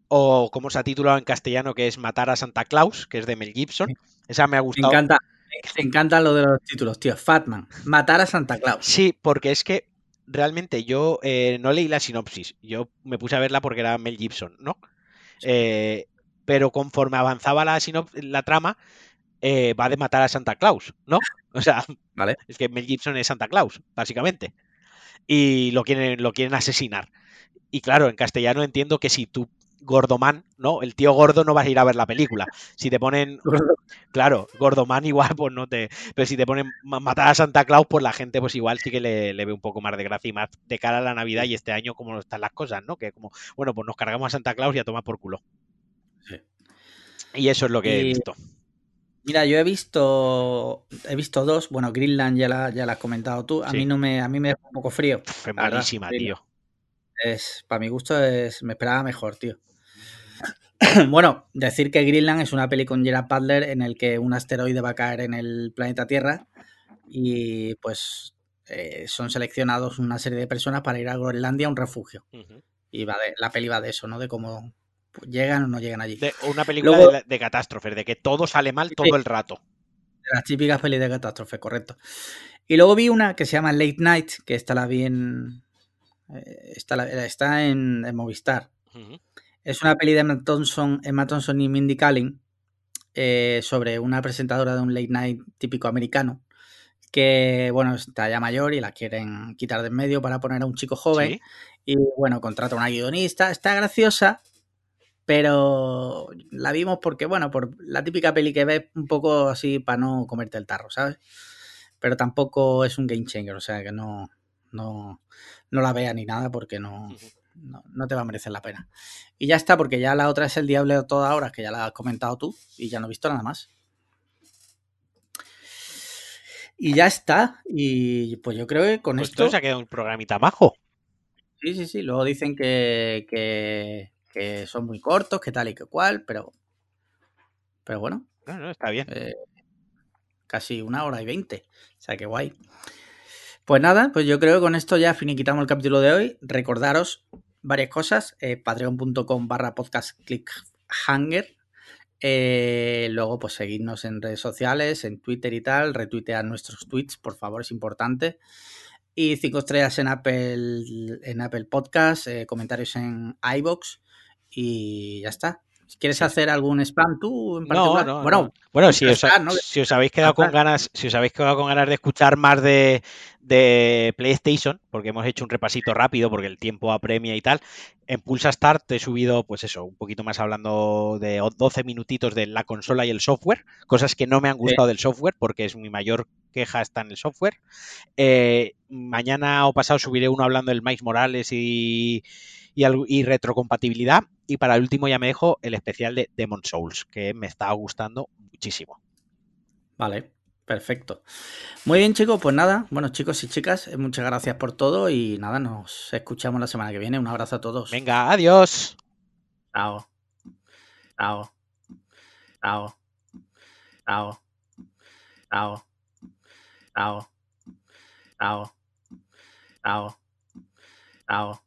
o como se ha titulado en castellano, que es Matar a Santa Claus, que es de Mel Gibson. Esa me ha Me gustado. encanta, me encanta lo de los títulos, tío. Fatman, matar a Santa Claus. Sí, porque es que realmente yo eh, no leí la sinopsis. Yo me puse a verla porque era Mel Gibson, ¿no? Eh, pero conforme avanzaba la, trama, eh, va de matar a Santa Claus, ¿no? (laughs) O sea, Vale. es que Mel Gibson es Santa Claus, básicamente. Y lo quieren, lo quieren asesinar. Y claro, en castellano entiendo que si tú, Gordoman, ¿no? El tío gordo no vas a ir a ver la película. Si te ponen (laughs) Claro, Gordoman igual, pues no te. Pero si te ponen ma- matar a Santa Claus, pues la gente, pues igual sí que le, le ve un poco más de gracia y más de cara a la Navidad y este año, como están las cosas, ¿no? Que como, bueno, pues nos cargamos a Santa Claus y a tomar por culo. Sí. Y eso es lo que he visto. Mira, yo he visto he visto dos. Bueno, Greenland ya la, ya la has comentado tú. A Sí. mí no me a mí me deja un poco frío. Verdad, malísima, tío. Es para mi gusto es me esperaba mejor, tío. (clears throat) bueno, decir que Greenland es una peli con Gerard Butler en el que un asteroide va a caer en el planeta Tierra y pues eh, son seleccionados una serie de personas para ir a Groenlandia a un refugio. Y va de, la peli va de eso, ¿no? De cómo llegan o no llegan allí. De- una película Luego- de, la- de catástrofes, de que todo sale mal Sí. todo el rato. De las típicas pelis de catástrofe, correcto. Y luego vi una que se llama Late Night, que esta la vi en. Eh, Está, en, en Movistar. Es una peli de Emma Thompson, Emma Thompson y Mindy Kaling eh, sobre una presentadora de un late night típico americano que, bueno, está ya mayor y la quieren quitar de en medio para poner a un chico joven. Sí. Y bueno, contrata a una guionista, está graciosa, pero la vimos porque, bueno, por la típica peli que ves un poco así para no comerte el tarro, ¿sabes? Pero tampoco es un game changer, o sea que no, no, no la veas ni nada porque no, no, no te va a merecer la pena. Y ya está, porque ya la otra es El Diablo de todas horas, que ya la has comentado tú y ya no he visto nada más. Y ya está. Y pues yo creo que con Pues esto. entonces ha quedado un programita majo. Sí, sí, sí. Luego dicen que, que, que son muy cortos, que tal y que cual, pero. Pero bueno, No, no, está bien. eh, casi una hora y veinte. O sea, que guay. Pues nada, pues yo creo que con esto ya finiquitamos el capítulo de hoy. Recordaros varias cosas. eh, Patreon.com barra podcast clickhanger. Eh, luego, pues seguidnos en redes sociales, en Twitter y tal. Retuitear nuestros tweets, por favor, es importante. Y cinco estrellas en Apple, en Apple Podcast, eh, comentarios en iBox y ya está. ¿Quieres hacer algún spam tú en No, particular? no, bueno, no. Bueno, si os, está, ¿no? si os habéis quedado con ganas, si os habéis quedado con ganas de escuchar más de, de PlayStation, porque hemos hecho un repasito rápido, porque el tiempo apremia y tal, en Pulsa Start he subido, pues eso, un poquito más hablando de o- 12 minutitos de la consola y el software, cosas que no me han gustado del software, porque es mi mayor queja está en el software. Eh, mañana o pasado subiré uno hablando del Miles Morales y, y, y retrocompatibilidad. Y para el último ya me dejo el especial de Demon Souls, que me está gustando muchísimo. Vale, perfecto. Muy bien, chicos, pues nada. Bueno, chicos y chicas, eh, muchas gracias por todo y nada, nos escuchamos la semana que viene. Un abrazo a todos. Venga, adiós. Chao. Chao. Chao. Chao. Chao. Chao. Chao. Chao. Chao.